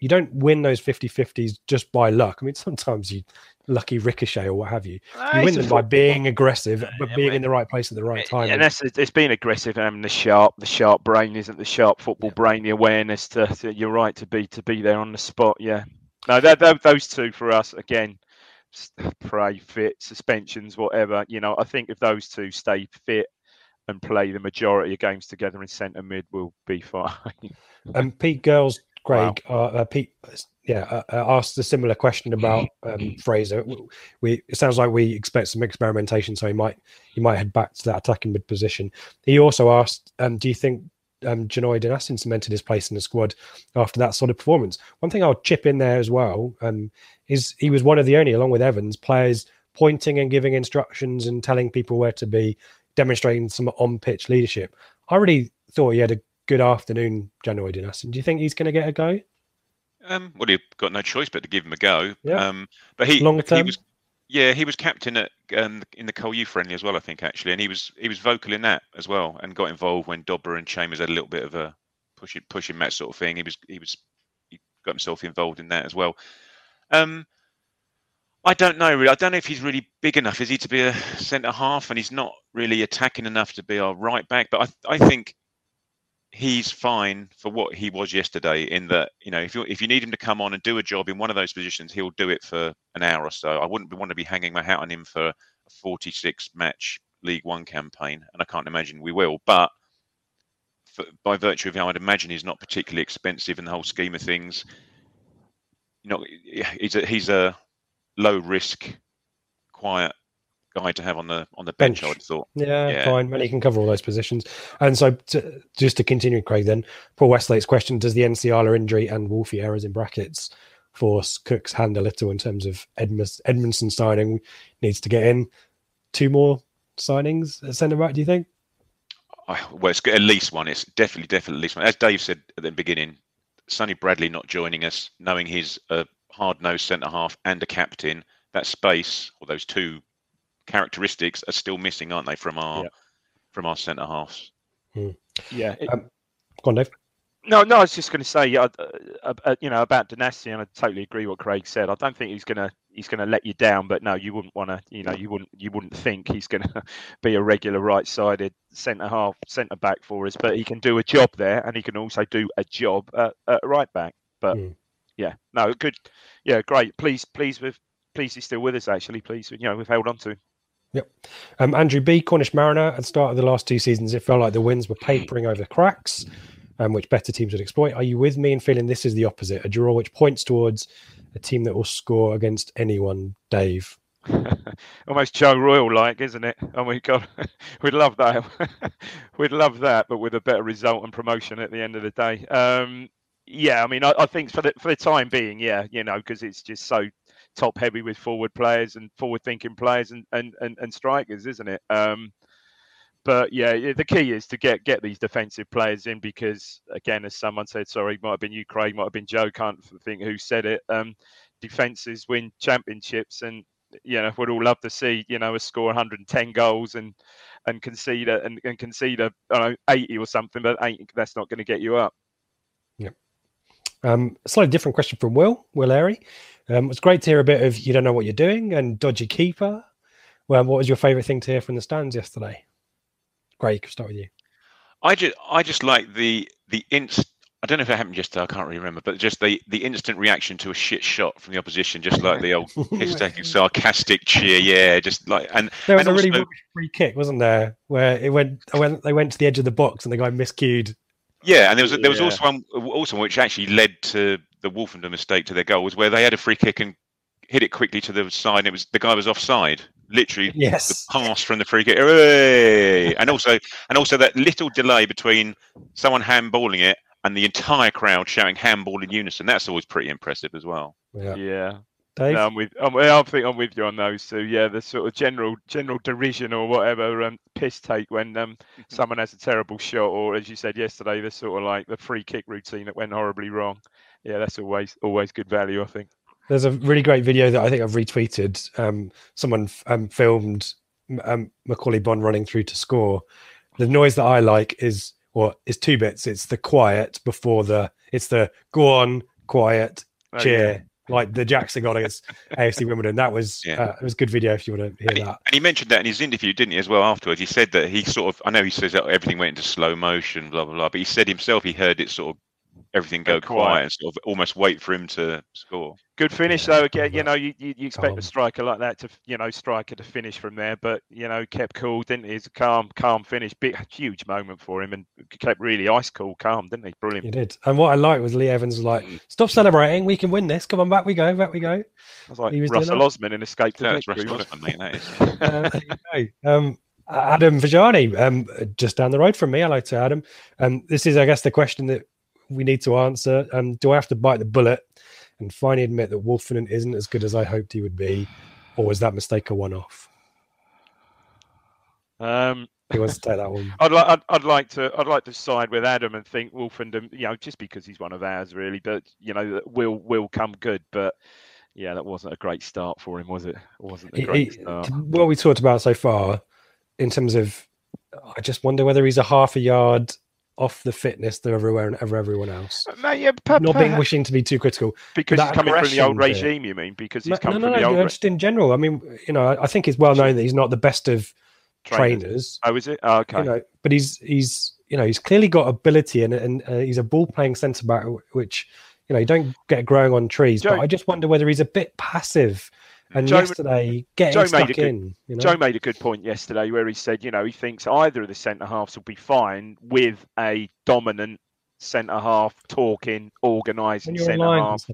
[SPEAKER 5] you don't win those 50-50s just by luck. I mean, sometimes you lucky ricochet or what have you. You win them by being aggressive, but being in the right place at the right time.
[SPEAKER 6] And that's it's been aggressive. Um, the sharp, the sharp brain isn't the sharp football brain. The awareness to, to, you're right to be to be there on the spot. Yeah, no, that, that, those two for us again. Pray fit suspensions, whatever. You know, I think if those two stay fit and play the majority of games together in centre mid, we'll be (laughs) fine.
[SPEAKER 5] and Pete Girls, Greg, wow. uh, uh, Pete yeah, uh, uh, asked a similar question about (laughs) um, Fraser. We it sounds like we expect some experimentation, so he might he might head back to that attacking mid position. He also asked, um, "Do you think um, Janoi Donacien cemented his place in the squad after that sort of performance?" One thing I'll chip in there as well um, is he was one of the only, along with Evans, players pointing and giving instructions and telling people where to be, demonstrating some on pitch leadership. I really thought he had a good afternoon, Janoi Donacien. Do you think he's going to get a go?
[SPEAKER 7] Um, well, he got no choice but to give him a go.
[SPEAKER 5] Yeah.
[SPEAKER 7] Um, but he,
[SPEAKER 5] Long term?
[SPEAKER 7] he was, yeah, he was captain at um, in the Col U friendly as well, I think actually, and he was he was vocal in that as well, and got involved when Dobra and Chambers had a little bit of a pushing pushing that sort of thing. He was he was he got himself involved in that as well. Um, I don't know really. I don't know if he's really big enough. Is he to be a centre half, and he's not really attacking enough to be our right back? But I I think he's fine for what he was yesterday. In that, you know, if you if you need him to come on and do a job in one of those positions, he'll do it for an hour or so. I wouldn't want to be hanging my hat on him for a 46 match League One campaign, and I can't imagine we will. But for, by virtue of how I'd imagine he's not particularly expensive in the whole scheme of things. You know, he's a he's a low risk, quiet guy to have on the on the bench. bench. I thought.
[SPEAKER 5] Yeah, yeah, fine. And he can cover all those positions. And so, to, just to continue, Craig, then Paul Westlake's question: Does the Nsiala injury and Wolfie errors in brackets force Cook's hand a little in terms of Edmonds, Edmundson signing? Needs to get in two more signings at centre back. Do you think?
[SPEAKER 7] Well, it's at least one. It's definitely, definitely at least one. As Dave said at the beginning, Sonny Bradley not joining us, knowing he's a hard-nosed centre half and a captain, that space or those two characteristics are still missing, aren't they, from our yeah. from our centre halves?
[SPEAKER 5] Hmm.
[SPEAKER 6] Yeah. It,
[SPEAKER 5] um, go on, Dave.
[SPEAKER 6] No, no, I was just going to say, uh, uh, uh, you know, about Donacien, I totally agree what Craig said. I don't think he's going to he's going to let you down, but no, you wouldn't want to, you know, you wouldn't you wouldn't think he's going (laughs) to be a regular right-sided centre half, centre back for us. But he can do a job there, and he can also do a job at, at right back. But mm. yeah, no, good, yeah, great. Please, please with please he's still with us. Actually, please, you know, we've held on to him.
[SPEAKER 5] Yep. Um, Andrew B, Cornish Mariner, at the start of the last two seasons, it felt like the wins were papering over cracks, um, which better teams would exploit. Are you with me in feeling this is the opposite? A draw which points towards a team that will score against anyone, Dave? (laughs)
[SPEAKER 6] Almost Joe Royle like, isn't it? Oh my God, we'd love that. (laughs) we'd love that, but with a better result and promotion at the end of the day. Um, yeah, I mean, I, I, think for the for the time being, yeah, you know, because it's just so top heavy with forward players and forward thinking players and, and, and, and strikers, isn't it? Um, but yeah, the key is to get get these defensive players in because again, as someone said, sorry, might have been you, Craig, might have been Joe, can't think who said it. Um, defenses win championships, and you know we'd all love to see you know a score 110 goals and and concede a, and, and concede know, 80 or something, but that's not going to get you up.
[SPEAKER 5] Um, slightly different question from Will, Will Airy. Um, it's great to hear a bit of you don't know what you're doing and dodgy keeper. Well, what was your favourite thing to hear from the stands yesterday? Great, start with you.
[SPEAKER 7] I just, I just like the the inst. I don't know if it happened yesterday. I can't really remember, but just the the instant reaction to a shit shot from the opposition, just like the old (laughs) hysterical, sarcastic cheer. Yeah, just like and
[SPEAKER 5] there was
[SPEAKER 7] and
[SPEAKER 5] a really free kick, wasn't there, where it went when they went to the edge of the box and the guy miscued
[SPEAKER 7] yeah, and there was there was also one also one which actually led to the Woolfenden mistake to their goal was where they had a free kick and hit it quickly to the side. it was the guy was offside, literally.
[SPEAKER 5] Yes,
[SPEAKER 7] the pass from the free kick. Hooray! and also and also that little delay between someone handballing it and the entire crowd shouting handball in unison. That's always pretty impressive as well.
[SPEAKER 6] Yeah. Yeah. Dave? No, I'm with. I'm, I think I'm with you on those two. Yeah, the sort of general general derision or whatever um, piss take when um, (laughs) someone has a terrible shot, or as you said yesterday, the sort of like the free kick routine that went horribly wrong. Yeah, that's always always good value. I think.
[SPEAKER 5] There's a really great video that I think I've retweeted. Um, someone um, filmed um, Macauley Bonne running through to score. The noise that I like is what is two bits. It's the quiet before the. It's the go on, quiet, cheer. Oh, yeah like the Jackson got against AFC (laughs) Wimbledon. That was
[SPEAKER 7] Yeah.
[SPEAKER 5] uh, it was good video if you want to hear
[SPEAKER 7] And he,
[SPEAKER 5] that.
[SPEAKER 7] and he mentioned that in his interview, didn't he, as well? Afterwards, he said that he sort of, I know he says that everything went into slow motion, blah blah blah, but he said himself he heard it sort of everything go
[SPEAKER 6] Go
[SPEAKER 7] quiet.
[SPEAKER 6] quiet.
[SPEAKER 7] and sort of almost wait for him to score.
[SPEAKER 6] Good finish
[SPEAKER 5] Yeah,
[SPEAKER 6] though. Again, you know, you, you, you expect
[SPEAKER 5] Calm.
[SPEAKER 6] a striker like that to, you know, striker to finish from there, but you know, kept cool, didn't he? It's a calm, calm finish. Big, huge moment for him, and kept really ice cool, calm, didn't he? Brilliant.
[SPEAKER 5] He did. And what I liked was Lee Evans was like, "Stop celebrating. We can win this. Come on, back we go. Back we go."
[SPEAKER 6] I was like
[SPEAKER 5] He was doing
[SPEAKER 6] Russell
[SPEAKER 5] that.
[SPEAKER 6] Osman in Escape to
[SPEAKER 7] Yeah, that's
[SPEAKER 6] Victory.
[SPEAKER 7] Russell Osman, mate. That is. (laughs) (laughs)
[SPEAKER 5] There you go. Um, Adam Vajani, um, just down the road from me. Hello to Adam. Um, this is, I guess, the question that we need to answer. Um, do I have to bite the bullet and finally admit that Woolfenden isn't as good as I hoped he would be, or was that mistake a one-off?
[SPEAKER 6] Um,
[SPEAKER 5] He wants to take that one. (laughs)
[SPEAKER 6] I'd like, I'd, I'd like to, I'd like to side with Adam and think Woolfenden, you know, just because he's one of ours, really, but you know, that will will come good. But yeah, that wasn't a great start for him, was it? It wasn't a great
[SPEAKER 5] he-
[SPEAKER 6] start.
[SPEAKER 5] what we talked about so far, in terms of, I just wonder whether he's a half a yard off the fitness to everyone, ever everyone else.
[SPEAKER 6] No, yeah, per-
[SPEAKER 5] Not being wishing to be too critical.
[SPEAKER 6] because
[SPEAKER 5] that
[SPEAKER 6] he's coming from the old
[SPEAKER 5] bit-
[SPEAKER 6] regime. You mean because he's
[SPEAKER 5] No,
[SPEAKER 6] come
[SPEAKER 5] no,
[SPEAKER 6] from
[SPEAKER 5] no,
[SPEAKER 6] the
[SPEAKER 5] no,
[SPEAKER 6] old
[SPEAKER 5] no, just in general. I mean, you know, I, I think it's well known that he's not the best of
[SPEAKER 6] trainers?
[SPEAKER 5] trainers.
[SPEAKER 6] Oh, is it? Oh, okay.
[SPEAKER 5] You know, but he's he's you know he's clearly got ability and and uh, he's a ball playing centre back, which you know you don't get growing on trees.
[SPEAKER 6] Joe-
[SPEAKER 5] but I just wonder whether he's a bit passive. And
[SPEAKER 6] Joe-
[SPEAKER 5] yesterday, getting
[SPEAKER 6] Joe made
[SPEAKER 5] stuck
[SPEAKER 6] a good-
[SPEAKER 5] in. You know?
[SPEAKER 6] Joe made a good point yesterday where he said, you know, he thinks either of the centre halves will be fine with a dominant centre half talking, organising centre
[SPEAKER 5] online,
[SPEAKER 6] half.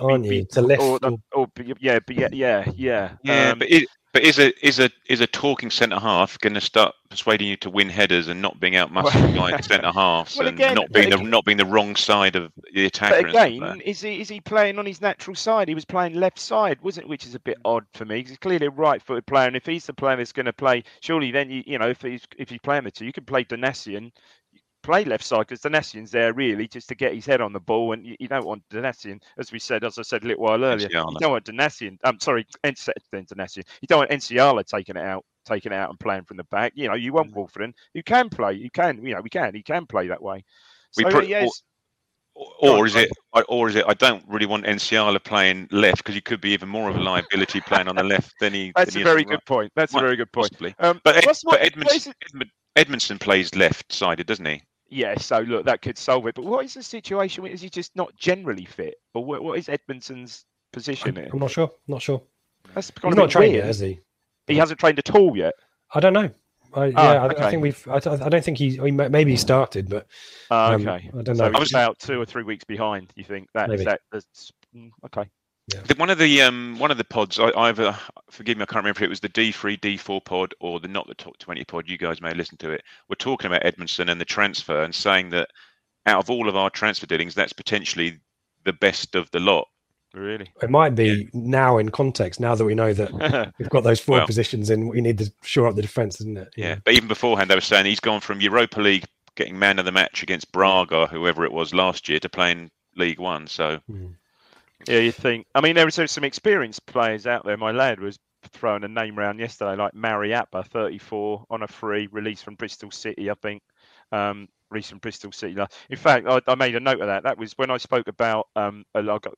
[SPEAKER 5] aren't
[SPEAKER 6] be-
[SPEAKER 5] you? To lift.
[SPEAKER 6] Or,
[SPEAKER 5] or-
[SPEAKER 6] or, yeah, but yeah, yeah, yeah.
[SPEAKER 7] Yeah,
[SPEAKER 6] Um,
[SPEAKER 7] but it, but is a is a is a talking centre half going to start persuading you to win headers and not being out muscled by centre halves (laughs)
[SPEAKER 6] Well,
[SPEAKER 7] and
[SPEAKER 6] again-
[SPEAKER 7] not being the not being the wrong side of the attacker?
[SPEAKER 6] But again, is he is he playing on his natural side? He was playing left side, wasn't? Which is a bit odd for me. 'cause He's clearly a right-footed player, and if he's the player that's going to play, surely then you you know if he's if he's playing the two, you can play Donacien, play left side because Donacien's there really just to get his head on the ball, and you, you don't want Donacien, as we said, as I said a little while earlier, you don't want Donacien. I'm sorry, Ense- then Donacien. You don't want Nsiala taking it out, taking it out and playing from the back. You know, you want Woolfenden, who can play, you can, you know, we can, he can play that way.
[SPEAKER 7] We put-
[SPEAKER 6] yeah, it's-
[SPEAKER 7] Or, or is it, or is it? I don't really want Nsiala playing left because he could be even more of a liability playing on the left than he.
[SPEAKER 6] That's
[SPEAKER 7] than
[SPEAKER 6] a
[SPEAKER 7] he
[SPEAKER 6] very good
[SPEAKER 7] right,
[SPEAKER 6] point. That's a very good point. Um,
[SPEAKER 7] But, Ed, but
[SPEAKER 6] what- what
[SPEAKER 7] Edmonds,
[SPEAKER 6] is it-
[SPEAKER 7] Edmund, Edmundson plays left-sided, doesn't he?
[SPEAKER 6] Yeah, so look, that could solve it. But what is the situation? Is he just not generally fit? Or what, what is Edmundson's position here?
[SPEAKER 5] I'm not sure. Not sure.
[SPEAKER 6] That's
[SPEAKER 5] He's not trained
[SPEAKER 6] weird.
[SPEAKER 5] yet, is he?
[SPEAKER 6] He hasn't trained at all yet.
[SPEAKER 5] I don't know. I,
[SPEAKER 6] Ah,
[SPEAKER 5] yeah, I, I think we've. I, I don't think he. he may- maybe he started, but
[SPEAKER 6] Ah,
[SPEAKER 5] Um,
[SPEAKER 6] okay.
[SPEAKER 5] I don't
[SPEAKER 6] So
[SPEAKER 5] know.
[SPEAKER 6] he's about two or three weeks behind. You think that is
[SPEAKER 5] Maybe.
[SPEAKER 6] that? That's, mm, okay.
[SPEAKER 7] The- One of the um one of the pods, I, either forgive me, I can't remember if it was the D three, D four pod or the not the top twenty pod. You guys may listen to it. We're talking about Edmundson and the transfer and saying that out of all of our transfer dealings, that's potentially the best of the lot.
[SPEAKER 6] Really?
[SPEAKER 5] it might be now in context. Now that we know that (laughs) we've got those four
[SPEAKER 7] Well-
[SPEAKER 5] positions in, we need to shore up the defense, isn't it?
[SPEAKER 7] Yeah. But even beforehand, they were saying he's gone from Europa League getting man of the match against Braga, whoever it was last year, to playing League One. So
[SPEAKER 5] Mm.
[SPEAKER 6] Yeah, you think? I mean, there there's some experienced players out there. My lad was throwing a name round yesterday, like Mariappa, 34 on a free release from Bristol City, I think. Um, Bristol City. In fact, I, I made a note of that. That was when I spoke about um, a- got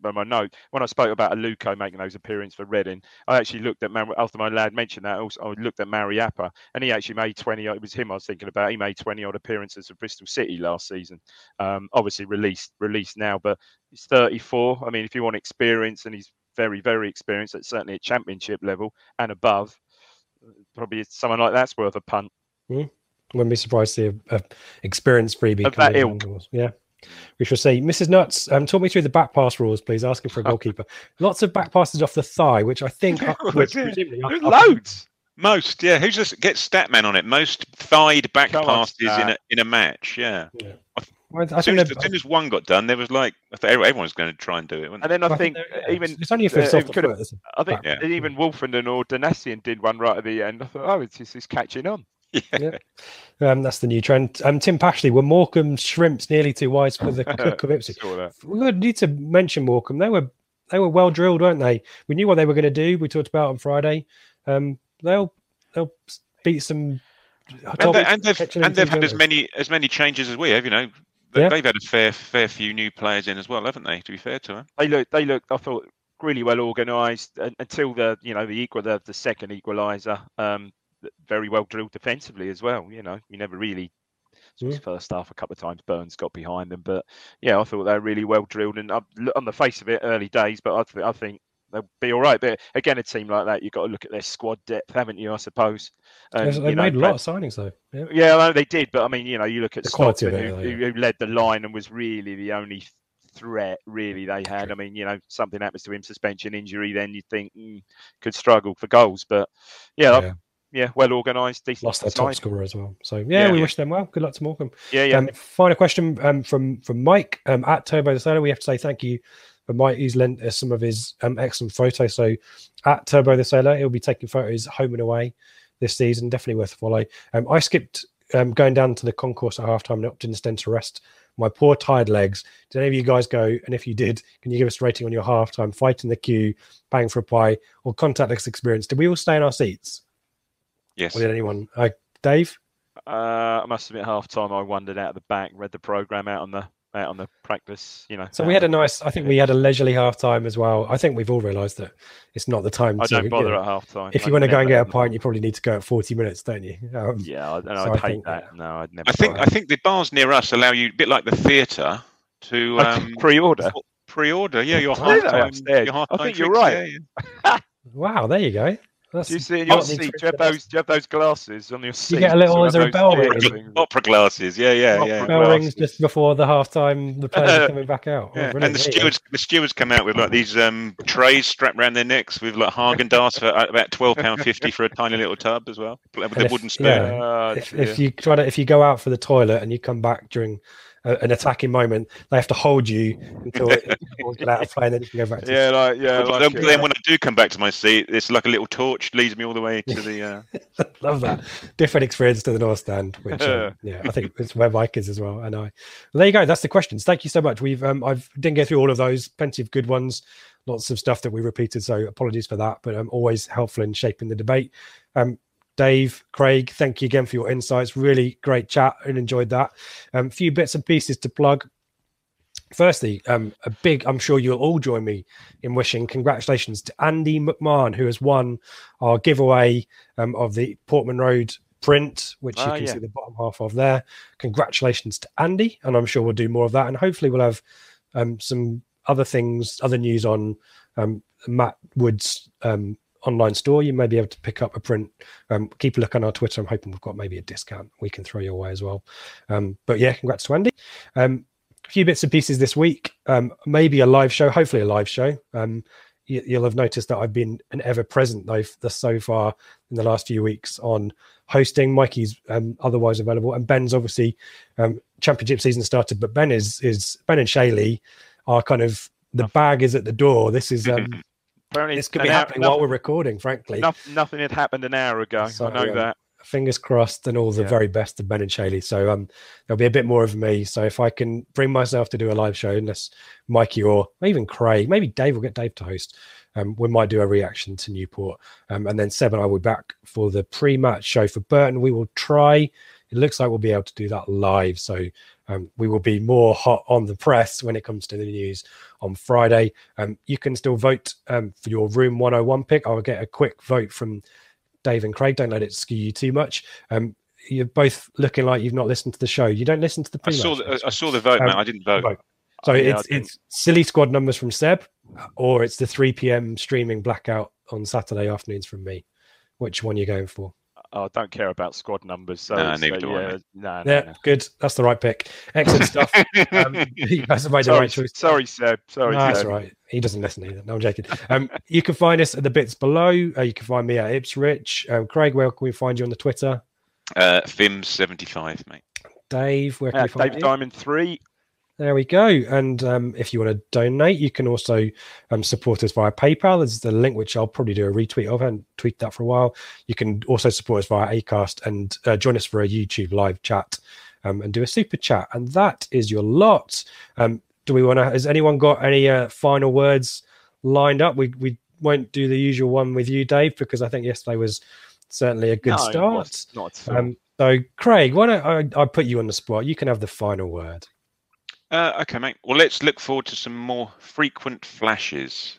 [SPEAKER 6] by my note when I spoke about Aluko making those appearances for Reading. I actually looked at Mar- after my lad mentioned that. Also, I looked at Mariappa, and he actually made 20. It was him I was thinking about. He made 20 odd appearances for Bristol City last season. Um, obviously released released now, but he's 34. I mean, if you want experience, and he's very, very experienced, at certainly at championship level and above, probably someone like that's worth a punt.
[SPEAKER 5] Wouldn't be surprised to see a, a experienced freebie.
[SPEAKER 6] Of that ilk.
[SPEAKER 5] Yeah. We shall see. Mrs. Nuts, um, talk me through the back pass rules, please. Asking for a goalkeeper. (laughs) Lots of back passes off the thigh, which I think, are, which
[SPEAKER 6] Yeah.
[SPEAKER 5] presumably are- are-
[SPEAKER 6] Loads.
[SPEAKER 7] most, yeah. Who's just get Statman on it? Most thighed back
[SPEAKER 6] Come on,
[SPEAKER 7] passes in a in a match. Yeah.
[SPEAKER 5] Well, I
[SPEAKER 7] As soon as, as soon as one got done, there was like I thought every- everyone's going to try and do it.
[SPEAKER 6] And then I
[SPEAKER 5] I
[SPEAKER 6] think
[SPEAKER 5] they're-
[SPEAKER 6] uh,
[SPEAKER 5] yeah,
[SPEAKER 6] even
[SPEAKER 5] it's only if
[SPEAKER 6] uh,
[SPEAKER 5] it's off
[SPEAKER 6] it
[SPEAKER 5] the
[SPEAKER 6] could've-
[SPEAKER 5] foot.
[SPEAKER 6] I think
[SPEAKER 7] Yeah.
[SPEAKER 6] even Woolfenden or Donacien did one right at the end. I thought, oh, it's just it's catching on. (laughs)
[SPEAKER 7] Yeah.
[SPEAKER 5] Um, that's the new trend. Um, Tim Pashley, were Morecambe shrimps nearly too wise for the (laughs) cook of Ipswich? We need to mention Morecambe. They were they were well drilled, weren't they? We knew what they were going to do. We talked about on Friday. Um, they'll they'll beat some.
[SPEAKER 7] and, they, and they've and they've had as many as many changes as we have. You know, they,
[SPEAKER 5] Yeah.
[SPEAKER 7] they've had a fair fair few new players in as well, haven't they? To be fair to them.
[SPEAKER 6] They look, they look. I thought really well organised until the, you know, the equal, the, the second equaliser. Um, very well drilled defensively as well. You know, you never really.
[SPEAKER 5] Yeah.
[SPEAKER 6] First half, a couple of times Burns got behind them, but yeah, I thought they were really well drilled. And look- on the face of it, early days, but I, th- I think they'll be all right. But again, a team like that, you've got to look at their squad depth, haven't you? I suppose. And,
[SPEAKER 5] They
[SPEAKER 6] you know,
[SPEAKER 5] made a lot of signings though. Yeah.
[SPEAKER 6] yeah, know they did, but I mean, you know, you look at
[SPEAKER 5] The quality of
[SPEAKER 6] Stockton,
[SPEAKER 5] it,
[SPEAKER 6] who,
[SPEAKER 5] though,
[SPEAKER 6] who, who led the line and was really the only threat really they had. I mean, you know, something happens to him, suspension, injury, then you think mm, could struggle for goals. But yeah,
[SPEAKER 5] Yeah.
[SPEAKER 6] Yeah, well organised, decent
[SPEAKER 5] Lost their top
[SPEAKER 6] side.
[SPEAKER 5] scorer as well. So yeah,
[SPEAKER 6] Yeah.
[SPEAKER 5] we
[SPEAKER 6] Yeah.
[SPEAKER 5] wish them well. Good luck to Morecambe.
[SPEAKER 6] Yeah, yeah.
[SPEAKER 5] Um, final question um, from from Mike um, at Turbo the Sailor. We have to say thank you for Mike. He's lent us some of his um, excellent photos. So at Turbo the Sailor, he'll be taking photos home and away this season. Definitely worth a follow. Um, I skipped um, going down to the concourse at halftime and opted instead to rest my poor tired legs. Did any of you guys go? And if you did, can you give us a rating on your halftime, fight in the queue, bang for a pie, or contactless experience? Did we all stay in our seats?
[SPEAKER 7] Yes.
[SPEAKER 5] Or did anyone? Uh, Dave?
[SPEAKER 6] Uh, I must admit, half time I wandered out of the back, read the program out on the out on the practice. You know,
[SPEAKER 5] So we had a nice. I think we had a leisurely half time as well. I think we've all realised that it's not the time.
[SPEAKER 6] I
[SPEAKER 5] to,
[SPEAKER 6] don't
[SPEAKER 5] you
[SPEAKER 6] bother
[SPEAKER 5] know,
[SPEAKER 6] at half time.
[SPEAKER 5] If you want to go and get a pint, you probably need to go at forty minutes, don't you? Um,
[SPEAKER 6] yeah, I, and
[SPEAKER 5] so
[SPEAKER 6] I'd
[SPEAKER 5] I
[SPEAKER 6] hate
[SPEAKER 5] think
[SPEAKER 6] that. No, I'd never.
[SPEAKER 7] I think I think the bars near us allow you a bit like the theatre to um,
[SPEAKER 6] pre-order.
[SPEAKER 7] Pre-order, yeah, your
[SPEAKER 6] Do
[SPEAKER 7] half time.
[SPEAKER 6] upstairs?
[SPEAKER 7] Your
[SPEAKER 6] I
[SPEAKER 7] half-time
[SPEAKER 6] think you're right.
[SPEAKER 7] yeah, yeah. (laughs)
[SPEAKER 5] Wow, there you go. That's
[SPEAKER 6] Do you see in your seat? Do you have
[SPEAKER 5] for
[SPEAKER 6] those? Do you have those glasses on your seat?
[SPEAKER 5] You get a little.
[SPEAKER 6] So
[SPEAKER 5] Is there a bell ring?
[SPEAKER 7] Opera glasses, yeah, yeah, yeah.
[SPEAKER 5] Bell rings just before the half time. The players are (laughs) coming back out. Oh,
[SPEAKER 7] Yeah,
[SPEAKER 5] brilliant.
[SPEAKER 7] and the
[SPEAKER 5] There you go.
[SPEAKER 7] stewards, the stewards come out with like these um, trays strapped around their necks with like Haagen Dazs for uh, about twelve pound fifty for a tiny little tub as well, with
[SPEAKER 5] And
[SPEAKER 7] a
[SPEAKER 5] if-
[SPEAKER 7] wooden spoon.
[SPEAKER 5] yeah,
[SPEAKER 6] Oh,
[SPEAKER 5] if, if you try to if you go out for the toilet and you come back during a, an attacking moment, they have to hold you until it (laughs) (laughs) get out of play, and then you can go back. To
[SPEAKER 6] Yeah, like yeah, like
[SPEAKER 7] then,
[SPEAKER 6] it,
[SPEAKER 7] then when I do come back to my seat, it's like a little torch leads me all the way to the. Uh... (laughs)
[SPEAKER 5] Love that different experience to the North Stand, which um, yeah, I think it's where Mike is as well. And I know. Well, there you go. That's the questions. Thank you so much. We've um, I've didn't go through all of those. Plenty of good ones. Lots of stuff that we repeated. So apologies for that, but um, always helpful in shaping the debate. Um, Dave, Craig, thank you again for your insights. Really great chat and enjoyed that. A um, few bits and pieces to plug. Firstly, um, a big, I'm sure you'll all join me in wishing congratulations to Andy McMahon, who has won our giveaway um, of the Portman Road print, which you
[SPEAKER 6] Ah,
[SPEAKER 5] can
[SPEAKER 6] yeah.
[SPEAKER 5] see the bottom half of there. Congratulations to Andy, and I'm sure we'll do more of that. And hopefully, we'll have um, some other things, other news on um, Matt Wood's um, online store. You may be able to pick up a print. Um, keep a look on our Twitter. I'm hoping we've got maybe a discount we can throw your way as well. Um, but yeah, congrats to Andy. Um, a few bits and pieces this week. Um, maybe a live show. Hopefully, a live show. Um, you, you'll have noticed that I've been an ever present though so far in the last few weeks on hosting. Mikey's um, otherwise available, and Ben's obviously championship season started, but Ben is is Ben and Shaylee are kind of the bag is at the door. This is um, (laughs)
[SPEAKER 6] apparently
[SPEAKER 5] this could be
[SPEAKER 6] hour-
[SPEAKER 5] happening while
[SPEAKER 6] nothing-
[SPEAKER 5] we're recording. Frankly,
[SPEAKER 6] noth- nothing had happened an hour ago.
[SPEAKER 5] So,
[SPEAKER 6] I know
[SPEAKER 5] um,
[SPEAKER 6] that.
[SPEAKER 5] fingers crossed and all the
[SPEAKER 6] Yeah.
[SPEAKER 5] very best of Ben and Shaylee. So um there'll be a bit more of me. So if I can bring myself to do a live show, unless Mikey or even Craig, maybe Dave will get Dave to host. Um, we might do a reaction to Newport. Um, and then Seb and I will be back for the pre-match show for Burton. We will try. It looks like we'll be able to do that live. So um, we will be more hot on the press when it comes to the news on Friday. Um, you can still vote um, for your Room 101 pick. I'll get a quick vote from Dave and Craig. Don't let it skew you too much. Um, you're both looking like you've not listened to the show. You don't listen to the
[SPEAKER 7] I saw the. I saw the vote,
[SPEAKER 5] Um,
[SPEAKER 7] man. I didn't vote.
[SPEAKER 5] vote. So
[SPEAKER 6] Oh, yeah,
[SPEAKER 5] it's it's silly squad numbers from Seb, or it's the 3 p.m. streaming blackout on Saturday afternoons from me. Which one are you going for?
[SPEAKER 6] Oh, I don't care about squad numbers. So
[SPEAKER 7] Nah,
[SPEAKER 6] it's,
[SPEAKER 7] neither
[SPEAKER 6] uh,
[SPEAKER 7] do I,
[SPEAKER 6] yeah, no, no,
[SPEAKER 5] Yeah,
[SPEAKER 6] no.
[SPEAKER 5] good. That's the right pick. Excellent stuff. (laughs) Um, you guys have made the
[SPEAKER 6] Sorry,
[SPEAKER 5] right choice.
[SPEAKER 6] sorry, Seb. Sorry,
[SPEAKER 5] No, that's right. He doesn't listen either. No, I'm joking. Um, you can find us at the bits below. Uh, you can find me at Ipswich. Um, Craig, where can we find you on the Twitter?
[SPEAKER 7] Uh, Fims seventy five, mate.
[SPEAKER 5] Dave, where can
[SPEAKER 6] Uh,
[SPEAKER 5] we find
[SPEAKER 6] Dave
[SPEAKER 5] you?
[SPEAKER 6] Diamond three.
[SPEAKER 5] There we go. And um, if you want to donate, you can also um, support us via PayPal. There's the link, which I'll probably do a retweet of. I haven't tweeted that for a while. You can also support us via Acast and uh, join us for a YouTube live chat um, and do a super chat. And that is your lot. Um, do we want to? Has anyone got any uh, final words lined up? We we won't do the usual one with you, Dave, because I think yesterday was certainly a good
[SPEAKER 6] No,
[SPEAKER 5] start.
[SPEAKER 6] Not, not.
[SPEAKER 5] Um, so, Craig, why don't I, I put you on the spot? You can have the final word.
[SPEAKER 7] Uh, okay, mate. Well, let's look forward to some more frequent flashes.